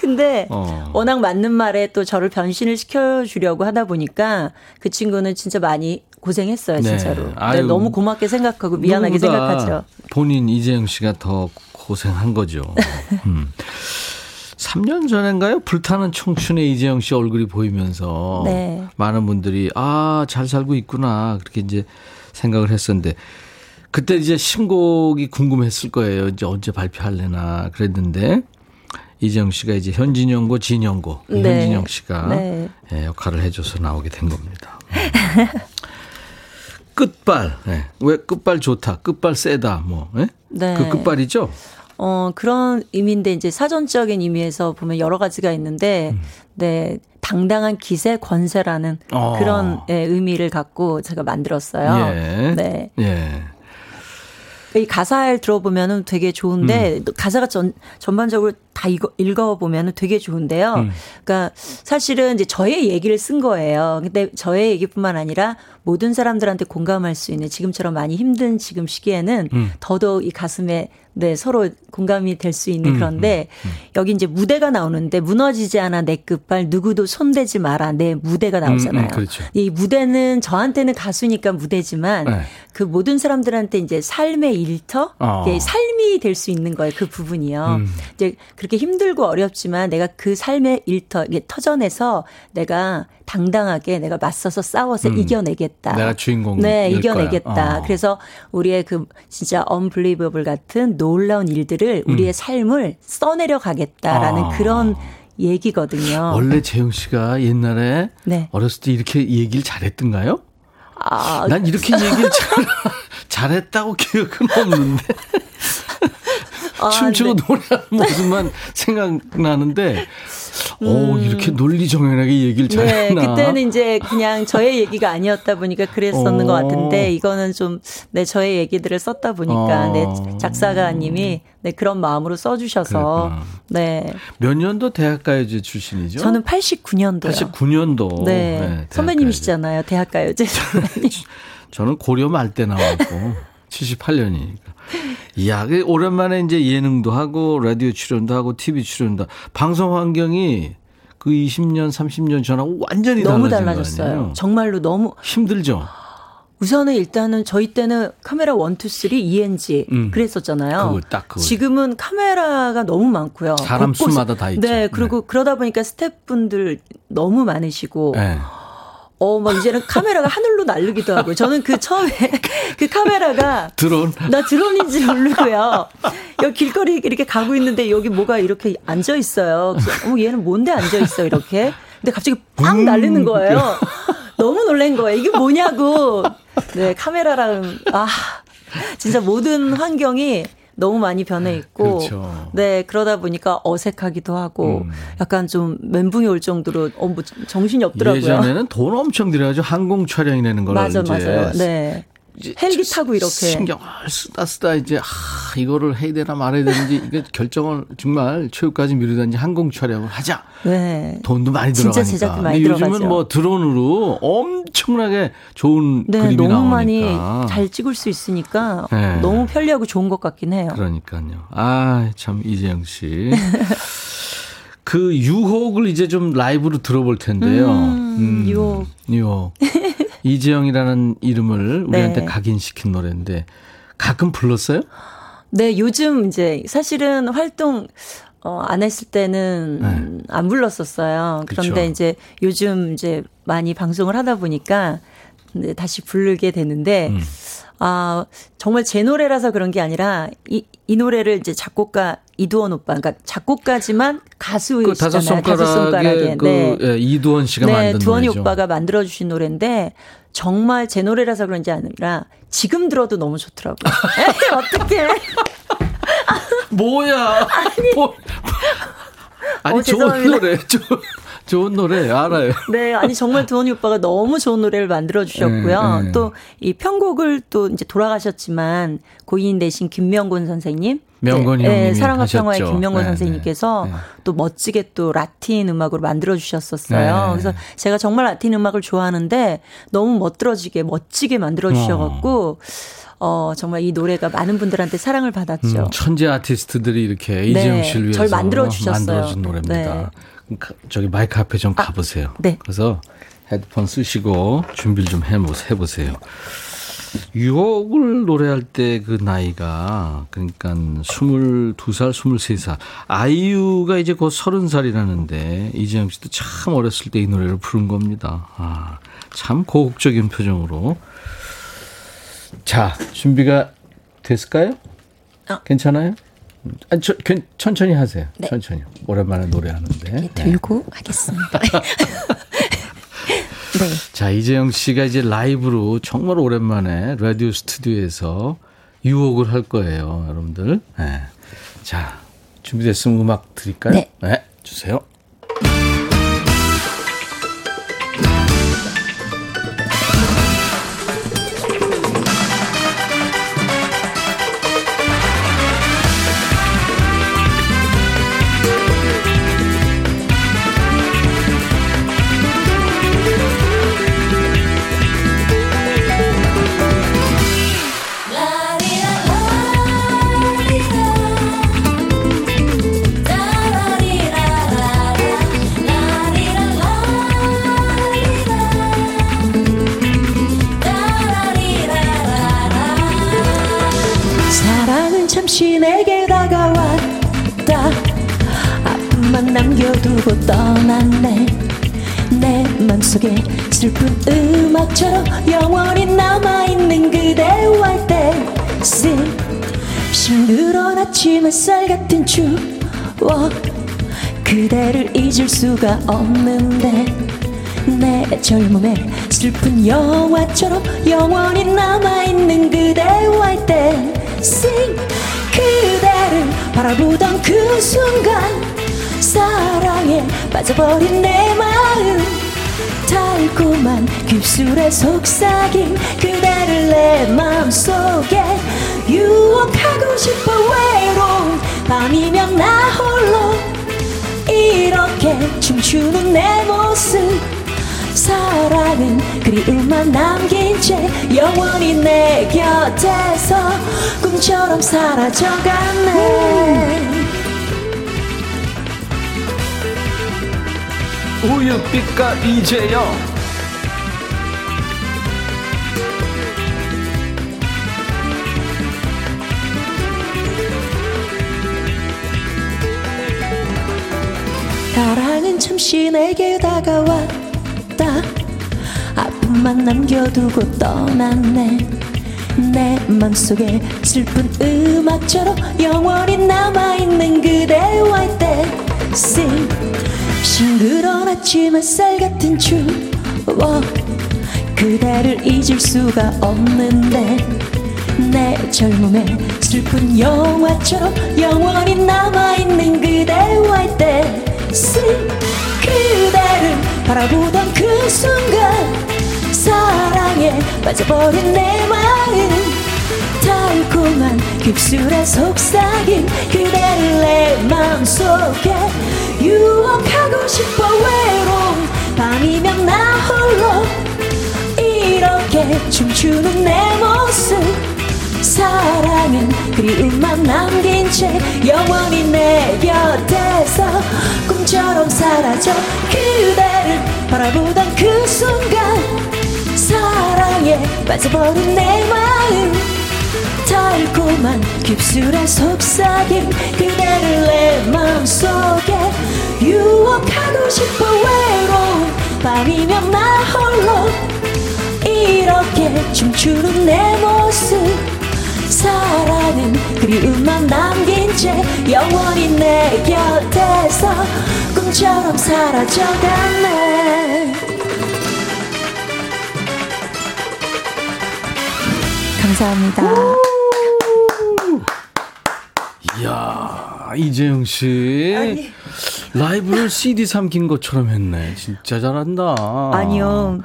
근데 어. 워낙 맞는 말에 또 저를 변신을 시켜주려고 하다 보니까 그 친구는 진짜 많이 고생했어요, 네. 진짜로. 네, 아유, 너무 고맙게 생각하고 미안하게 생각하죠. 본인 이재영 씨가 더 고생한 거죠. 음. 3년 전인가요? 불타는 청춘의 이재영 씨 얼굴이 보이면서 네. 많은 분들이 아, 잘 살고 있구나. 그렇게 이제 생각을 했었는데 그때 이제 신곡이 궁금했을 거예요. 이제 언제 발표할래나 그랬는데 이재영 씨가 이제 현진영고 진영고 그 네. 현진영 씨가 네. 예, 역할을 해줘서 나오게 된 겁니다. 음. 끝발. 예. 왜 끝발 좋다, 끝발 세다, 뭐. 예? 네. 그 끝발이죠? 어, 그런 의미인데 이제 사전적인 의미에서 보면 여러 가지가 있는데, 음. 네, 당당한 기세 권세라는 어. 그런 예, 의미를 갖고 제가 만들었어요. 예. 네. 예. 이 가사를 들어보면은 되게 좋은데 음. 또 가사가 전 전반적으로 다 읽어, 읽어보면은 되게 좋은데요. 음. 그러니까 사실은 이제 저의 얘기를 쓴 거예요. 근데 저의 얘기뿐만 아니라 모든 사람들한테 공감할 수 있는 지금처럼 많이 힘든 지금 시기에는 음. 더더욱 이 가슴에 네 서로 공감이 될 수 있는 음, 그런데 여기 이제 무대가 나오는데 무너지지 않아 내 끝발 누구도 손대지 마라 내 무대가 나오잖아요. 음, 그렇죠. 이 무대는 저한테는 가수니까 무대지만 네. 그 모든 사람들한테 이제 삶의 일터, 어. 삶이 될 수 있는 거예요. 그 부분이요. 음. 이제 그렇게 힘들고 어렵지만 내가 그 삶의 일터, 이게 터전에서 내가 당당하게 내가 맞서서 싸워서 음. 이겨내겠다. 내가 주인공. 네, 이겨내겠다. 어. 그래서 우리의 그 진짜 언블리버블 같은 놀라운 일들을 음. 우리의 삶을 써내려 가겠다라는 아. 그런 얘기거든요. 원래 재영 씨가 옛날에 네. 어렸을 때 이렇게 얘기를 잘했던가요? 아, 난 이렇게 얘기를 잘, 잘했다고 기억은 없는데. 아, 춤추고 네. 노래하는 모습만 생각나는데 음. 오, 이렇게 논리정연하게 얘기를 잘했나. 네, 그때는 이제 그냥 저의 얘기가 아니었다 보니까 그랬었는 것 같은데 이거는 좀 네, 저의 얘기들을 썼다 보니까 어. 네, 작사가님이 네, 그런 마음으로 써주셔서 그랬구나. 네. 몇 년도 대학가요제 출신이죠? 저는 89년도요. 89년도. 네. 네 선배님이시잖아요. 대학가요제 저는 고려 말 때 나왔고 78년이니까. 이야, 그 오랜만에 이제 예능도 하고 라디오 출연도 하고 TV 출연도 방송 환경이 그 20년, 30년 전하고 완전히 너무 달라졌어요. 정말로 너무 힘들죠. 우선은 일단은 저희 때는 카메라 1, 2, 3, ENG 음. 그랬었잖아요. 그거 딱 그거. 지금은 카메라가 너무 많고요. 사람 수마다 다 있죠. 네, 그리고 네. 그러다 보니까 스태프분들 너무 많으시고 네. 어, 막 이제는 카메라가 하늘로 날르기도 하고. 저는 그 처음에 그 카메라가. 드론? 나 드론인지 모르고요. 여기 길거리 이렇게 가고 있는데 여기 뭐가 이렇게 앉아 있어요. 그래서, 어, 얘는 뭔데 앉아 있어, 이렇게. 근데 갑자기 팡 날리는 거예요. 너무 놀란 거예요. 이게 뭐냐고. 네, 카메라랑, 아, 진짜 모든 환경이 너무 많이 변해 있고 그렇죠. 네 그러다 보니까 어색하기도 하고 음. 약간 좀 멘붕이 올 정도로 어, 뭐 정신이 없더라고요. 예전에는 돈 엄청 들여가지고 항공 촬영이라는 걸 맞아 이제 맞아요. 네. 헬기 타고 이렇게 신경을 쓰다 쓰다 이제 아 이거를 해야 되나 말아야 되는지 이게 결정을 정말 최후까지 미루든지 항공 촬영을 하자. 네. 돈도 많이 들어가니까. 진짜 제작비 많이 근데 요즘은 들어가죠. 뭐 드론으로 엄청나게 좋은 네, 그림이 너무 나오니까. 많이 잘 찍을 수 있으니까 네. 너무 편리하고 좋은 것 같긴 해요. 그러니까요. 아 참 이재영 씨. 그 유혹을 이제 좀 라이브로 들어볼 텐데요. 음, 음, 유혹. 유혹. 이재영이라는 이름을 우리한테 네. 각인시킨 노래인데 가끔 불렀어요? 네, 요즘 이제 사실은 활동 어, 안 했을 때는 네. 안 불렀었어요. 그런데 그렇죠. 이제 요즘 이제 많이 방송을 하다 보니까 네, 다시 부르게 되는데 음. 아, 정말 제 노래라서 그런 게 아니라 이, 이 노래를 이제 작곡가 이두원 오빠, 그러니까 작곡가지만 가수이잖아요. 그 다섯 손가락에, 그, 네. 예, 이두원 씨가 네, 만든 두원이 노래죠. 오빠가 만들어 주신 노래인데 정말 제 노래라서 그런지 아니라 지금 들어도 너무 좋더라고요. 어떻게? 뭐야? 아니, 뭐, 아니 어, 좋은 노래. 좋은 좋은 노래 알아요. 네, 아니 정말 두원이 오빠가 너무 좋은 노래를 만들어 주셨고요. 네, 네. 또이 편곡을 또 이제 돌아가셨지만 고인 대신 김명곤 선생님, 명곤이 네, 네, 사랑과 평화의 김명곤 네, 선생님께서 네. 또 멋지게 또 라틴 음악으로 만들어 주셨었어요. 네. 그래서 제가 정말 라틴 음악을 좋아하는데 너무 멋들어지게 멋지게 만들어 주셔갖고. 어, 정말 이 노래가 많은 분들한테 사랑을 받았죠. 음, 천재 아티스트들이 이렇게 이재용 씨를 위해서 절 만들어 주셨어요. 만들어준 노래입니다. 저기 마이크 앞에 좀 아, 가보세요. 네. 그래서 헤드폰 쓰시고 준비를 좀 해보세요. 유혹을 노래할 때 그 나이가 그러니까 22살, 23살. 아이유가 이제 곧 30살이라는데 이재영 씨도 참 어렸을 때 이 노래를 부른 겁니다. 아, 참 고혹적인 표정으로. 자, 준비가 됐을까요? 어. 괜찮아요? 아, 저, 천천히 하세요. 네. 천천히. 오랜만에 노래하는데. 들고 네. 하겠습니다. 네. 자, 이재영 씨가 이제 라이브로 정말 오랜만에 라디오 스튜디오에서 유혹을 할 거예요, 여러분들. 네. 자, 준비됐으면 음악 드릴까요? 네. 네 주세요. 슬픈 음악처럼 영원히 남아있는 그대와 할때 싱그러운 아침 햇살 같은 추억. 그대를 잊을 수가 없는데. 내 젊음에 슬픈 영화처럼 영원히 남아있는 그대와 할때 그대를 바라보던 그 순간 사랑에 빠져버린 내 마음 달콤한 깁술에 속삭인 그대를 내 마음속에 유혹하고 싶어 외로운 밤이면 나 홀로 이렇게 춤추는 내 모습. 사랑은 그리움만 남긴 채 영원히 내 곁에서 꿈처럼 사라져갔네 우유빛과 이재영. 사랑은 잠시 내게 다가왔다. 아픔만 남겨두고 떠났네. 내 맘속에 슬픈 음악처럼 영원히 남아있는 그대와 할때 싱 그러운 아침 햇살 같은 추억 그대를 잊을 수가 없는데. 내 젊음에 슬픈 영화처럼 영원히 남아있는 그대와 할때 그대를 바라보던 그 순간 사랑에 빠져버린 내 마음. 달콤한 깁술에 속삭인 그대를 내 마음속에 유혹하고 싶어 외로운 밤이면 나 홀로 이렇게 춤추는 내 모습. 사랑은 그리움만 남긴 채 영원히 내 곁에서 꿈처럼 사라져 그대를 바라보던 그 순간 사랑에 빠져버린 내 마음. 달콤한 깁술에 속삭인 그대를 내 마음속에 유혹하고 싶어 외로운 밤이면 나 홀로 이렇게 춤추는 내 모습 사랑은 그리움만 남긴 채 영원히 내 곁에서 꿈처럼 사라져갔네 감사합니다. 이야, 이재영 씨. 아니. 라이브를 CD 삼킨 것처럼 했네. 진짜 잘한다. 아니요.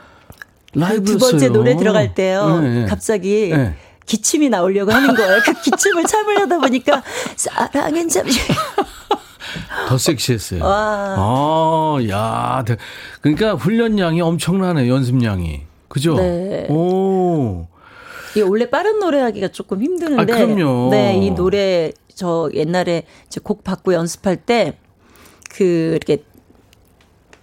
라이브 두 번째 노래 들어갈 때요. 네. 갑자기 네. 기침이 나오려고 하는 거예요. 그 기침을 참으려다 보니까 사랑은 잠시 더 섹시했어요. 와. 아, 야. 대- 그러니까 훈련량이 엄청나네, 연습량이. 그죠? 네. 오. 이 원래 빠른 노래 하기가 조금 힘드는데 아, 그럼요. 네, 이 노래 저 옛날에 이제 곡 받고 연습할 때 그 이렇게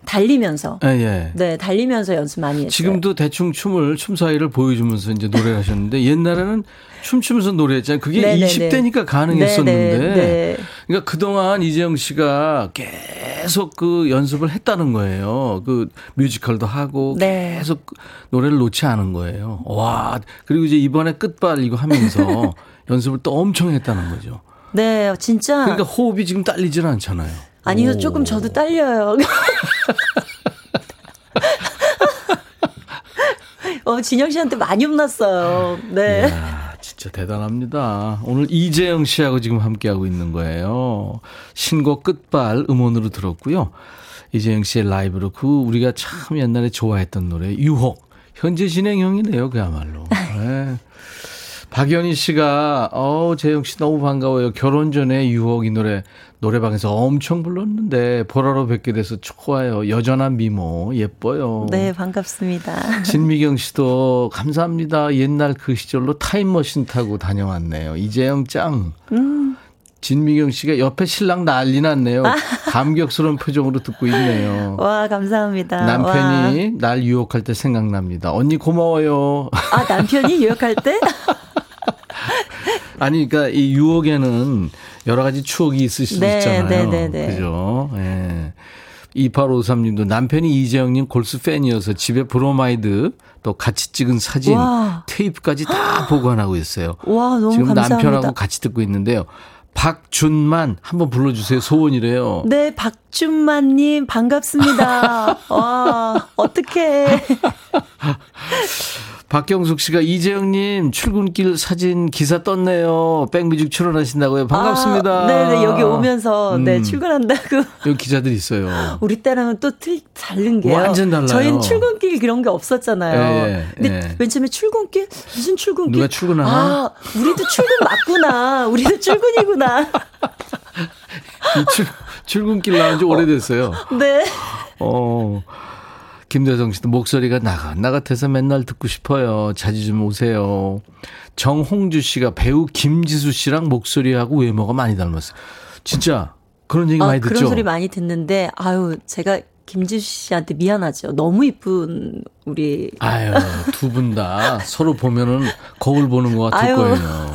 달리면서 예, 예. 네, 달리면서 연습 많이 했어요. 지금도 대충 춤을 춤 사이를 보여주면서 이제 노래를 하셨는데 옛날에는 춤추면서 노래했잖아요. 그게 네네네. 20대니까 가능했었는데. 네네, 네. 그러니까 그동안 이재영 씨가 계속 그 연습을 했다는 거예요. 그 뮤지컬도 하고 네. 계속 노래를 놓지 않은 거예요. 와. 그리고 이제 이번에 끝발 이거 하면서 연습을 또 엄청 했다는 거죠. 네, 진짜 그러니까 호흡이 지금 딸리질 않잖아요. 아니요, 오. 조금 저도 딸려요. 어, 진영 씨한테 많이 혼났어요. 네. 이야, 진짜 대단합니다. 오늘 이재영 씨하고 지금 함께하고 있는 거예요. 신곡 끝발 음원으로 들었고요. 이재영 씨의 라이브로 그 우리가 참 옛날에 좋아했던 노래 유혹. 현재 진행형이네요, 그야말로. 네. 박연희 씨가 어 재영 씨 너무 반가워요. 결혼 전에 유혹 이 노래 노래방에서 엄청 불렀는데 보라로 뵙게 돼서 좋아요. 여전한 미모 예뻐요. 네, 반갑습니다. 진미경 씨도 감사합니다. 옛날 그 시절로 타임머신 타고 다녀왔네요. 이재영 짱. 음. 진미경 씨가 옆에 신랑 난리 났네요. 감격스러운 표정으로 듣고 있네요. 와, 감사합니다. 남편이 날 유혹할 때 생각납니다. 언니 고마워요. 와. 아, 남편이 유혹할 때? 아니, 그러니까 이 유혹에는 여러 가지 추억이 있을 수도 네, 있잖아요. 네, 네, 네. 그죠? 예. 2853님도 남편이 이재영님 골수 팬이어서 집에 브로마이드 또 같이 찍은 사진, 와. 테이프까지 다 보관하고 있어요. 와, 너무 지금 감사합니다. 남편하고 같이 듣고 있는데요. 박준만 한번 불러주세요. 소원이래요. 네, 박준만님, 반갑습니다. 와, 어떡해. 박경숙 씨가 이재영님 출근길 사진 기사 떴네요. 백뮤직 출연하신다고요. 반갑습니다. 아, 네네, 여기 오면서, 네, 음. 출근한다고. 여기 기자들 있어요. 우리 때랑은 또 틀, 다른 게요. 완전 달라요. 저희는 출근길 그런 게 없었잖아요. 예, 예, 근데 예. 맨 처음에 출근길? 무슨 출근길? 누가 출근하나? 아, 우리도 출근 맞구나. 우리도 출근이구나. 이 출, 출근길 나온 지 오래됐어요. 네. 어. 김대성 씨도 목소리가 나가, 나 같아서 맨날 듣고 싶어요. 자주 좀 오세요. 정홍주 씨가 배우 김지수 씨랑 목소리하고 외모가 많이 닮았어요. 진짜 그런 얘기 아, 많이 그런 듣죠? 소리 많이 듣는데, 아유, 제가 김지수 씨한테 미안하죠. 너무 이쁜 우리. 아유, 두 분 다 서로 보면은 거울 보는 것 같을 아유. 거예요.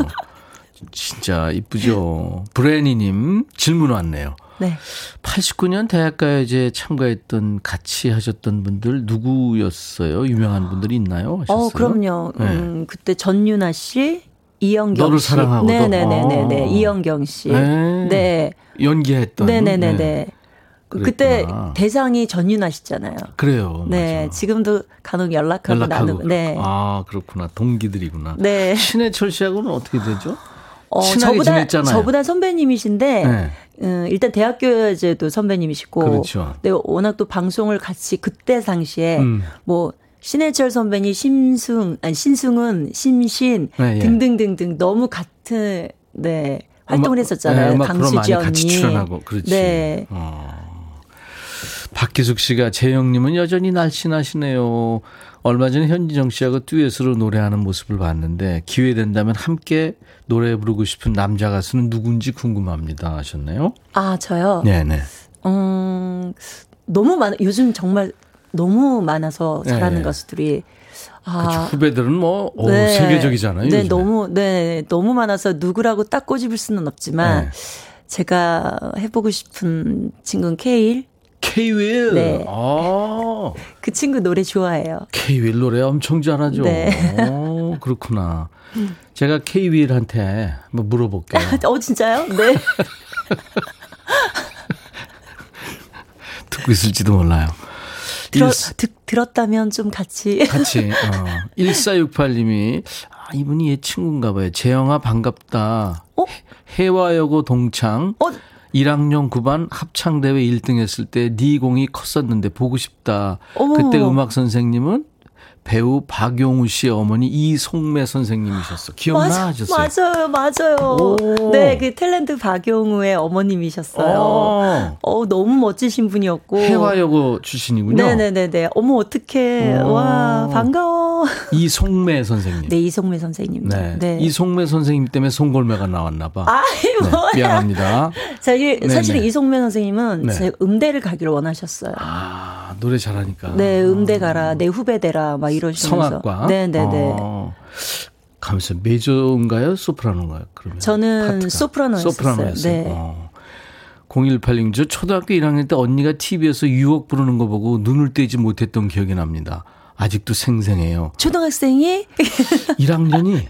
진짜 이쁘죠. 브레니님 질문 왔네요. 네. 89년 대학가요제 참가했던 같이 하셨던 분들 누구였어요? 유명한 분들이 있나요? 하셨어요? 어, 그럼요. 네. 음, 그때 전윤아 씨, 이영경 너를 씨. 사랑하고도? 네네네네네. 아. 이영경 씨. 네. 네. 연기했던. 네네네네. 네. 그때 그랬구나. 대상이 전윤아 씨잖아요. 그래요. 네. 맞아. 지금도 간혹 연락하고, 연락하고. 나누고. 네. 아 그렇구나. 동기들이구나. 네. 신해철 씨하고는 어떻게 되죠? 어, 친하게 저보다, 지냈잖아요. 저보다 선배님이신데, 네. 음, 일단 대학교제도 선배님이시고, 그렇죠. 네, 워낙 또 방송을 같이 그때 당시에 음. 뭐 신해철 선배님, 심승, 아니 신승은, 심신 네, 예. 등등등등 너무 같은 네 활동을 했었잖아요. 네, 강수지 언니. 같이 출연하고 그렇지. 네. 어. 박기숙 씨가 재영님은 여전히 날씬하시네요. 얼마 전에 현진정 씨하고 듀엣으로 노래하는 모습을 봤는데 기회 된다면 함께 노래 부르고 싶은 남자 가수는 누군지 궁금합니다 하셨네요. 아 저요. 네네. 음 너무 많. 요즘 정말 너무 많아서 잘하는 네. 가수들이. 아, 그쵸, 후배들은 뭐 오, 네. 세계적이잖아요. 네, 요즘에. 너무 네 너무 많아서 누구라고 딱 꼬집을 수는 없지만 네. 제가 해보고 싶은 친구는 케일. K-윌. 네. 아, 그 친구 노래 좋아해요. K-윌 노래 엄청 잘하죠. 네. 오, 그렇구나. 제가 K-윌한테 한번 물어볼게요. 어 진짜요? 네. 듣고 있을지도 몰라요. 들어, 듣, 들었다면 좀 같이. 같이. 어. 1468님이 아, 이분이 얘 친구인가 봐요. 재영아 반갑다. 어? 해와여고 동창. 어? 1학년 9반 합창대회 1등 했을 때 네 공이 컸었는데 보고 싶다. 어머. 그때 음악 선생님은 배우 박용우 씨의 어머니 이송매 선생님이셨어. 기억나 맞아, 하셨어요? 맞아요, 맞아요. 오. 네, 그 탤런트 박용우의 어머님이셨어요. 어. 어, 너무 멋지신 분이었고. 해와여고 출신이군요. 네네네네. 어머, 어떡해. 오. 와, 반가워. 이송매 선생님. 네, 이송매 선생님. 네. 네. 이송매 선생님 때문에 송골매가 나왔나 봐. 아이, 네, 뭐야. 미안합니다. 사실, 네네. 사실은 이송매 선생님은 네. 제 음대를 가기를 원하셨어요. 아, 노래 잘하니까. 네, 음대 가라, 내 후배 되라, 막 이러시면서. 성악과. 네네네. 어, 가면서 메조인가요? 소프라노인가요? 그러면 저는 파트가. 소프라노였어요. 네. 어. 0186, 저 초등학교 1학년 때 언니가 TV에서 유혹 부르는 거 보고 눈을 떼지 못했던 기억이 납니다. 아직도 생생해요. 초등학생이 1학년이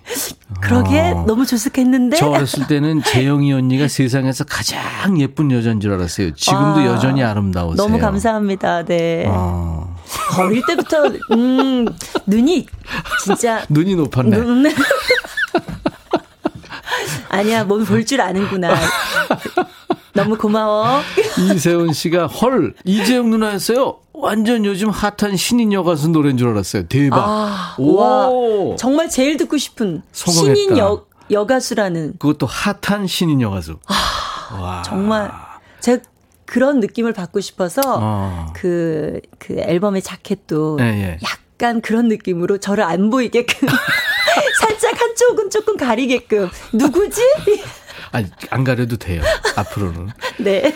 그러게 어. 너무 조숙했는데. 저 어렸을 때는 재영이 언니가 세상에서 가장 예쁜 여자인 줄 알았어요. 지금도 아, 여전히 아름다우세요. 너무 감사합니다. 네. 어. 어릴 때부터 음 눈이 진짜 눈이 높았네. 눈 아니야 몸 볼 줄 아는구나. 너무 고마워. 이세훈 씨가 헐 이재영 누나였어요. 완전 요즘 핫한 신인 여가수 노래인 줄 알았어요. 대박. 아, 오. 와 정말 제일 듣고 싶은 성공했다. 신인 여 여가수라는 그것도 핫한 신인 여가수. 아, 와. 정말 제가 그런 느낌을 받고 싶어서 어. 그, 그 앨범의 자켓도 예, 예. 약간 그런 느낌으로 저를 안 보이게끔 살짝 한쪽은 조금 가리게끔 누구지? 아니 안 가려도 돼요. 앞으로는. 네.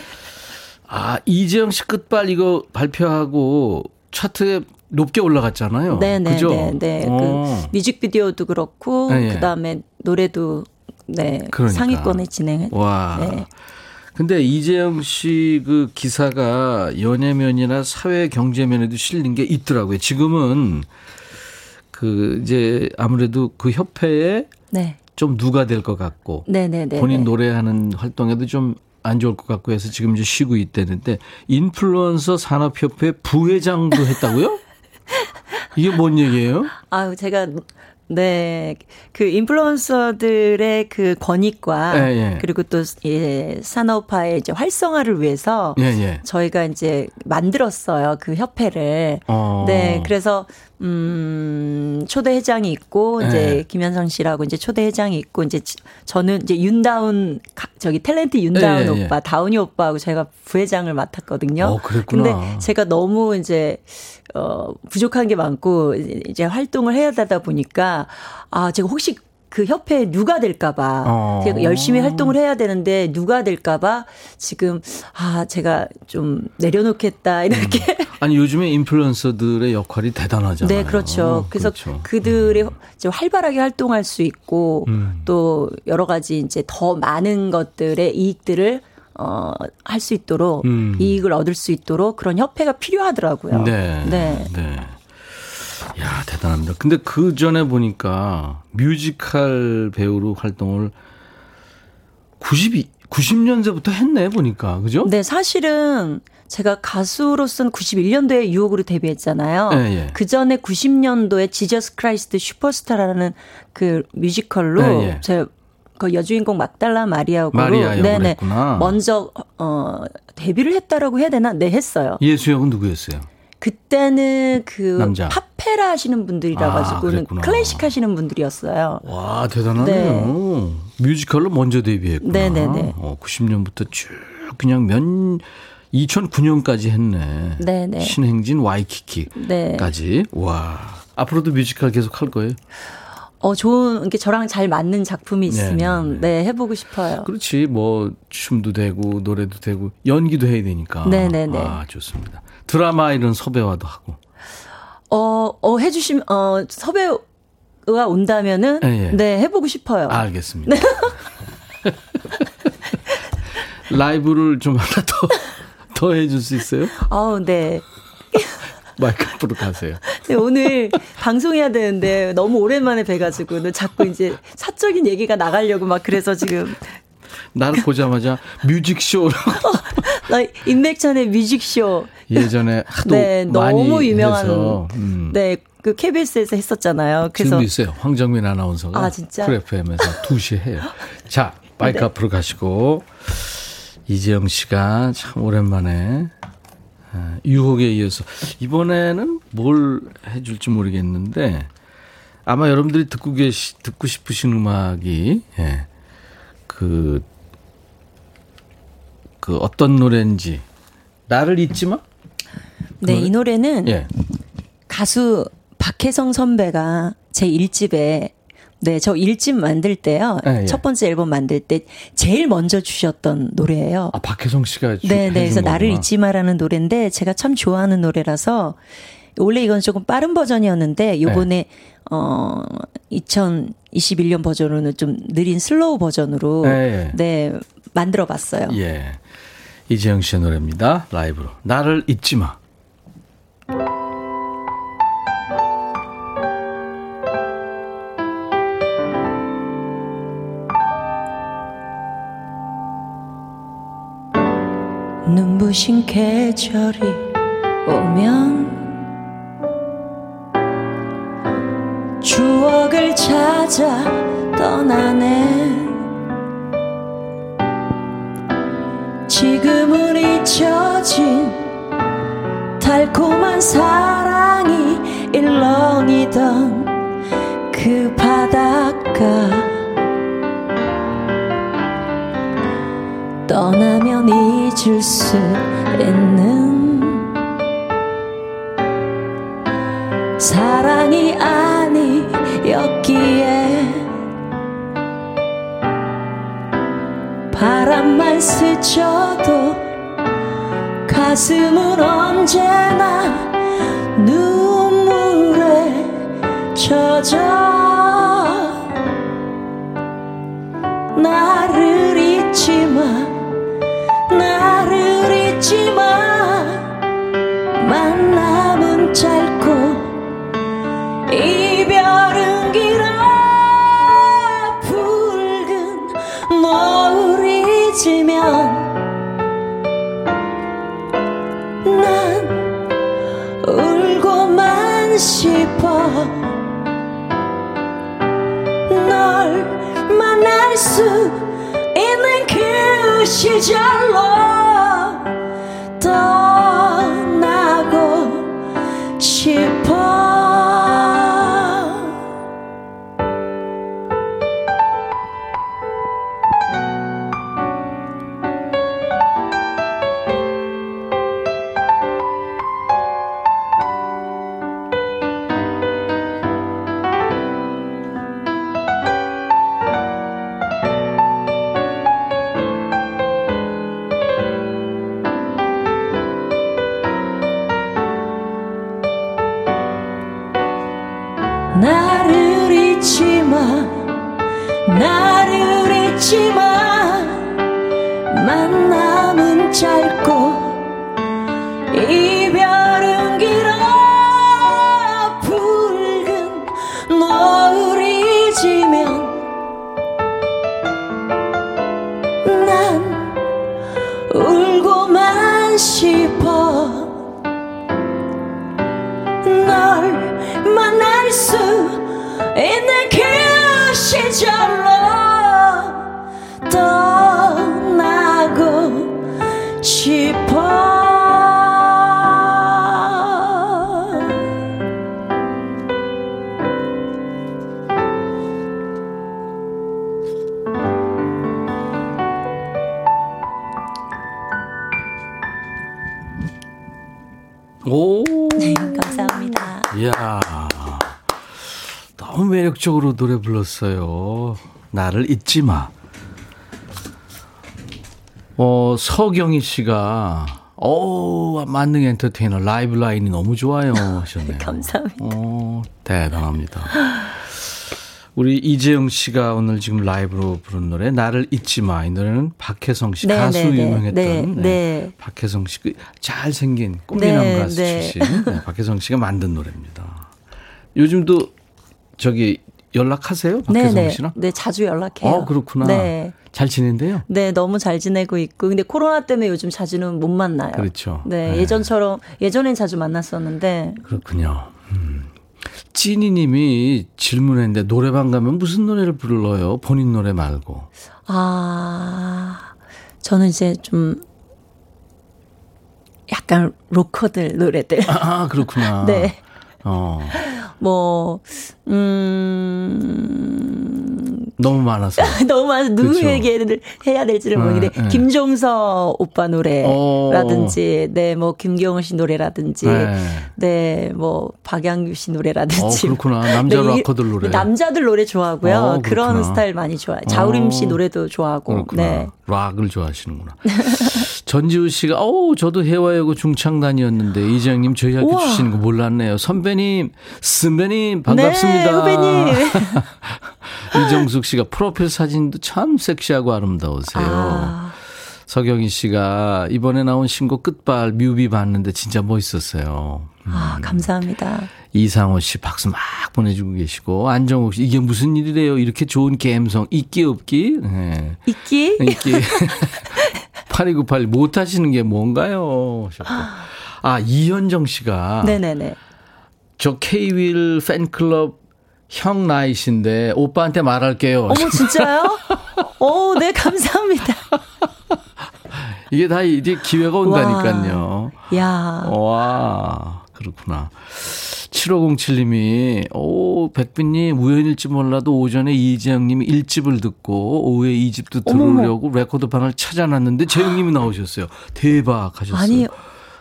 아 이재영 씨 끝발 이거 발표하고 차트에 높게 올라갔잖아요. 네, 네, 그죠? 네, 네. 어. 그 뮤직비디오도 그렇고 네, 예. 그다음에 노래도 네 그러니까. 상위권에 진행. 와. 네. 근데 이재영 씨 그 기사가 연예면이나 사회 경제면에도 실린 게 있더라고요. 지금은 그 이제 아무래도 그 협회에 네. 좀 누가 될 것 같고 네네네. 본인 노래하는 활동에도 좀 안 좋을 것 같고 해서 지금 이제 쉬고 있다는데 인플루언서 산업협회 부회장도 했다고요? 이게 뭔 얘기예요? 아유, 제가 네. 그 인플루언서들의 그 권익과 예, 예. 그리고 또 예, 산업화의 이제 활성화를 위해서 예, 예. 저희가 이제 만들었어요. 그 협회를. 어. 네. 그래서 음, 초대 회장이 있고 이제 네. 김현성 씨라고 이제 초대 회장이 있고 이제 지- 저는 이제 윤다운 가- 저기 탤런트 윤다운 예. 오빠, 다운이 오빠하고 제가 부회장을 맡았거든요. 어, 그랬구나. 근데 제가 너무 이제 어 부족한 게 많고 이제 활동을 해야 되다 보니까 아 제가 혹시 그 협회에 누가 될까봐 어. 제가 열심히 활동을 해야 되는데 누가 될까봐 지금 아 제가 좀 내려놓겠다 이렇게 아니 요즘에 인플루언서들의 역할이 대단하잖아요. 네 그렇죠. 그래서 그렇죠. 그들이 활발하게 활동할 수 있고 음. 또 여러 가지 이제 더 많은 것들의 이익들을 어, 할 수 있도록 음. 이익을 얻을 수 있도록 그런 협회가 필요하더라고요. 네. 네. 네. 야, 대단합니다. 근데 그 전에 보니까 뮤지컬 배우로 활동을 92, 90년대부터 했네, 보니까. 그죠? 네, 사실은 제가 가수로서는 91년도에 유혹으로 데뷔했잖아요. 예, 예. 그 전에 90년도에 Jesus Christ Superstar라는 그 뮤지컬로 예, 예. 제가 그 여주인공 막달라 마리아고 마리아 역을 했구나. 먼저 어 데뷔를 했다라고 해야 되나? 네, 했어요. 예수 역은 누구였어요? 그때는 그 남자. 파페라 하시는 분들이라 아, 가지고는 그랬구나. 클래식 하시는 분들이었어요. 와, 대단하네요. 뮤지컬로 먼저 데뷔했구나. 네네네. 어, 90년부터 쭉 그냥 몇 2009년까지 했네. 네네. 신행진 와이키키까지. 네. 와. 앞으로도 뮤지컬 계속 할 거예요? 어 좋은 게 저랑 잘 맞는 작품이 있으면 네네네. 네, 해보고 싶어요. 그렇지. 뭐 춤도 되고 노래도 되고 연기도 해야 되니까. 네네네. 아, 좋습니다. 드라마 이런 섭외와도 하고. 어, 어, 해주시면, 어, 섭외가 온다면은, 예, 예. 네, 해보고 싶어요. 아, 알겠습니다. 라이브를 좀 하나 더, 더 해줄 수 있어요? 아우, 네. 마이크 앞으로 가세요. 네, 오늘 방송해야 되는데 너무 오랜만에 뵈가지고 자꾸 이제 사적인 얘기가 나가려고 막 그래서 지금 나를 보자마자 뮤직쇼라고 나 임백천의 뮤직쇼 예전에 하도 네 많이 너무 유명한 해서, 음. 네 그 KBS에서 했었잖아요. 그래서 지금도 있어요. 황정민 아나운서가 아, 진짜? 쿨 FM에서 2시에 해요. 자, 마이크 네. 앞으로 가시고 이재영 씨가 참 오랜만에 아, 유혹에 이어서 이번에는 뭘 해줄지 모르겠는데 아마 여러분들이 듣고 계시 듣고 싶으신 음악이 예. 그, 그 어떤 노래인지 나를 잊지 마? 네 이 노래는 예. 가수 박혜성 선배가 제 1집에 네, 저 1집 만들 때요. 예, 예. 첫 번째 앨범 만들 때 제일 먼저 주셨던 노래예요. 아 박혜성 씨가 주- 네, 네. 그래서 나를 거구나. 잊지 마라는 노래인데 제가 참 좋아하는 노래라서 원래 이건 조금 빠른 버전이었는데 요번에 네. 어 2021년 버전으로는 좀 느린 slow 버전으로 네. 네, 만들어 봤어요. 예. 이재영 씨의 노래입니다. 라이브로. 나를 잊지 마. 눈부신 계절이 오면 추억을 찾아 떠나네 사랑이 일렁이던 그 바닷가. 떠나면 잊을 수 있는 사랑이 아니었기에 바람만 스쳐도 가슴은 언제나 눈물 그 시절 나를 잊지 마 나를 잊지 마. 만남은 짧고 매력적으로 노래 불렀어요. 나를 잊지 마. 어, 서경희 씨가, 오, 만능 엔터테이너 라이브 라인이 너무 좋아요. 하셨네요. 감사합니다. 어, 대단합니다. 우리 이재영 씨가 오늘 지금 라이브로 부른 노래 나를 잊지 마. 이 노래는 박혜성 씨 네, 가수 네, 네. 유명했던 네, 네. 네. 박혜성 씨그 잘생긴 꽃미남 네, 가수 네. 출신 네, 박혜성 씨가 만든 노래입니다. 요즘도 저기 연락하세요? 박혜성 네, 네. 씨랑? 네, 자주 연락해요. 어, 그렇구나. 네. 잘 지낸대요? 네, 너무 잘 지내고 있고. 근데 코로나 때문에 요즘 자주는 못 만나요. 그렇죠. 네, 네. 예전처럼, 예전엔 자주 만났었는데. 그렇군요. 음. 찌니 님이 질문했는데 노래방 가면 무슨 노래를 불러요? 본인 노래 말고. 아, 저는 이제 좀, 약간 로커들 노래들. 아, 그렇구나. 네. 어. 뭐, 음, 너무 많아서. 너무 많아서 누구 그쵸. 얘기를 해야 될지를 네, 모르겠는데, 네. 김종서 오빠 어. 노래라든지, 네, 뭐, 김경호 씨 노래라든지, 네. 네, 뭐, 박양규 씨 어, 노래라든지. 그렇구나. 남자 네, 이- 락커들 노래. 남자들 노래 좋아하고요. 어, 그런. 스타일 많이 좋아해요. 자우림 씨 어. 노래도 좋아하고. 그렇구나. 네. 락을 좋아하시는구나. 전지우 씨가, 어우, 저도 해와여고 중창단이었는데, 이장님 저희 학교 우와. 출신인 거 몰랐네요. 선배님, 선배님, 반갑습니다. 네, 후배님. 이정숙 씨가 프로필 사진도 참 섹시하고 아름다우세요. 아, 서경희 씨가 이번에 나온 신곡 끝발 뮤비 봤는데 진짜 멋있었어요. 아, 감사합니다. 이상호 씨 박수 막 보내주고 계시고 안정욱 씨 이게 무슨 일이래요? 이렇게 좋은 감성 있기 없기? 네. 있기? 있기. 8298 못하시는 게 뭔가요? 하셨고. 아 이현정 씨가 네네네. 저 K-윌 팬클럽 형 나이신데 오빠한테 말할게요. 어머, 진짜요? 오, 네, 감사합니다. 이게 다 이제 기회가 온다니까요. 야 와, 그렇구나. 7507님이, 오, 백빈님, 우연일지 몰라도 오전에 이재영님이 1집을 듣고 오후에 2집도 들으려고 레코드방을 찾아놨는데 재영님이 나오셨어요. 대박 하셨어요. 아니,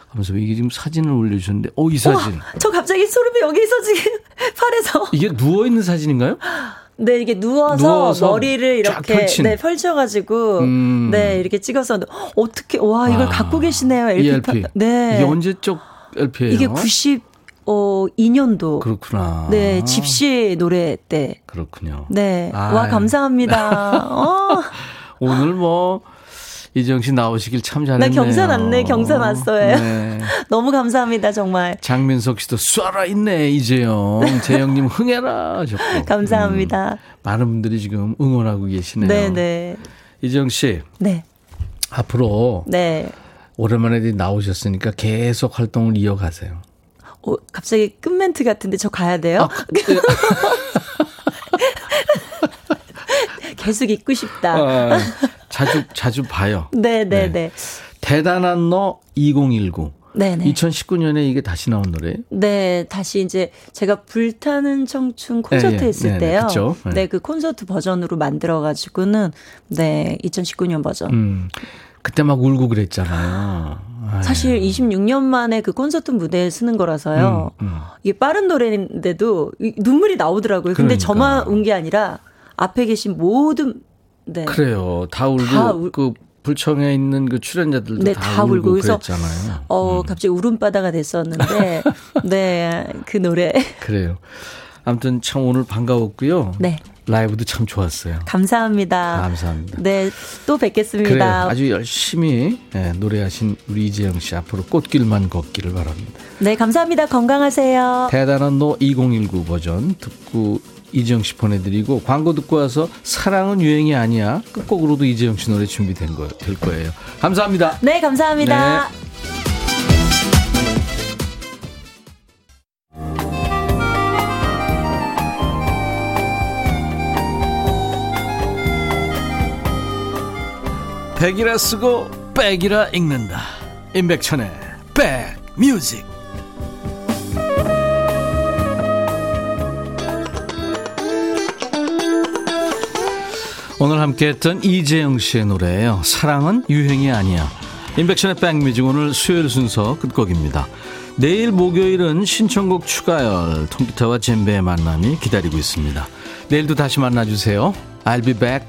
하면서 이게 지금 사진을 올려주셨는데, 어, 이 사진. 저 갑자기 소름이 여기서 지금 팔에서. 이게 누워있는 사진인가요? 네, 이게 누워서, 누워서 머리를 쫙 이렇게 펼친. 네, 펼쳐가지고 음. 네 이렇게 찍어서 어떻게 와 이걸 아, 갖고 계시네요 LP. ELP. 네. 이게 언제적 LP예요? 이게 95 어, 2년도. 그렇구나. 네, 집시 노래 때. 그렇군요. 네. 아유. 와, 감사합니다. 어. 오늘 뭐 이정 씨 나오시길 참나 잘했네요. 경사 났네, 경사 났어요. 네. 너무 감사합니다, 정말. 장민석 씨도 쏴라 있네 이재영. 재영님 흥해라 하셨고. 감사합니다. 음, 많은 분들이 지금 응원하고 계시네요. 네, 네. 이정 씨 네. 앞으로 네. 오랜만에 나오셨으니까 계속 활동을 이어가세요. 어, 갑자기 끝 멘트 같은데 저 가야 돼요? 아, 네. 계속 있고 싶다. 아, 자주 자주 봐요. 네, 네, 네. 대단한 너 2019. 네, 네. 2019년에 이게 다시 나온 노래. 네, 다시 이제 제가 불타는 청춘 콘서트 예, 예. 했을 네, 네, 때요. 그쵸. 네. 네, 그 콘서트 버전으로 만들어 가지고는 네, 2019년 버전. 음. 그때 막 울고 그랬잖아요. 아유. 사실 26년 만에 그 콘서트 무대에 쓰는 거라서요. 음, 음. 이게 빠른 노래인데도 이 눈물이 나오더라고요. 근데 그러니까. 저만 운 게 아니라 앞에 계신 모든 네. 그래요. 다 울고 다 울- 그 불청에 있는 그 출연자들도 네, 다, 다 울고, 울고 그래서 그랬잖아요. 어, 음, 갑자기 울음바다가 됐었는데 네, 그 노래. 그래요. 아무튼 참 오늘 반가웠고요. 네. 라이브도 참 좋았어요. 감사합니다. 감사합니다. 네, 또 뵙겠습니다. 그래요. 아주 열심히 예, 노래하신 우리 이재영 씨 앞으로 꽃길만 걷기를 바랍니다. 네, 감사합니다. 건강하세요. 대단한 노 2019 버전 듣고 이재영 씨 보내드리고 광고 듣고 와서 사랑은 유행이 아니야 끝곡으로도 이재영 씨 노래 준비된 거 될 거예요. 감사합니다. 네, 감사합니다. 네. 백이라 쓰고 백이라 읽는다. 임백천의 백뮤직. 오늘 함께했던 이재영 씨의 노래예요. 사랑은 유행이 아니야. 임백천의 백뮤직 오늘 수요일 순서 끝곡입니다. 내일 목요일은 신청곡 추가열 통기타와 젬베의 만남이 기다리고 있습니다. 내일도 다시 만나주세요. I'll be back.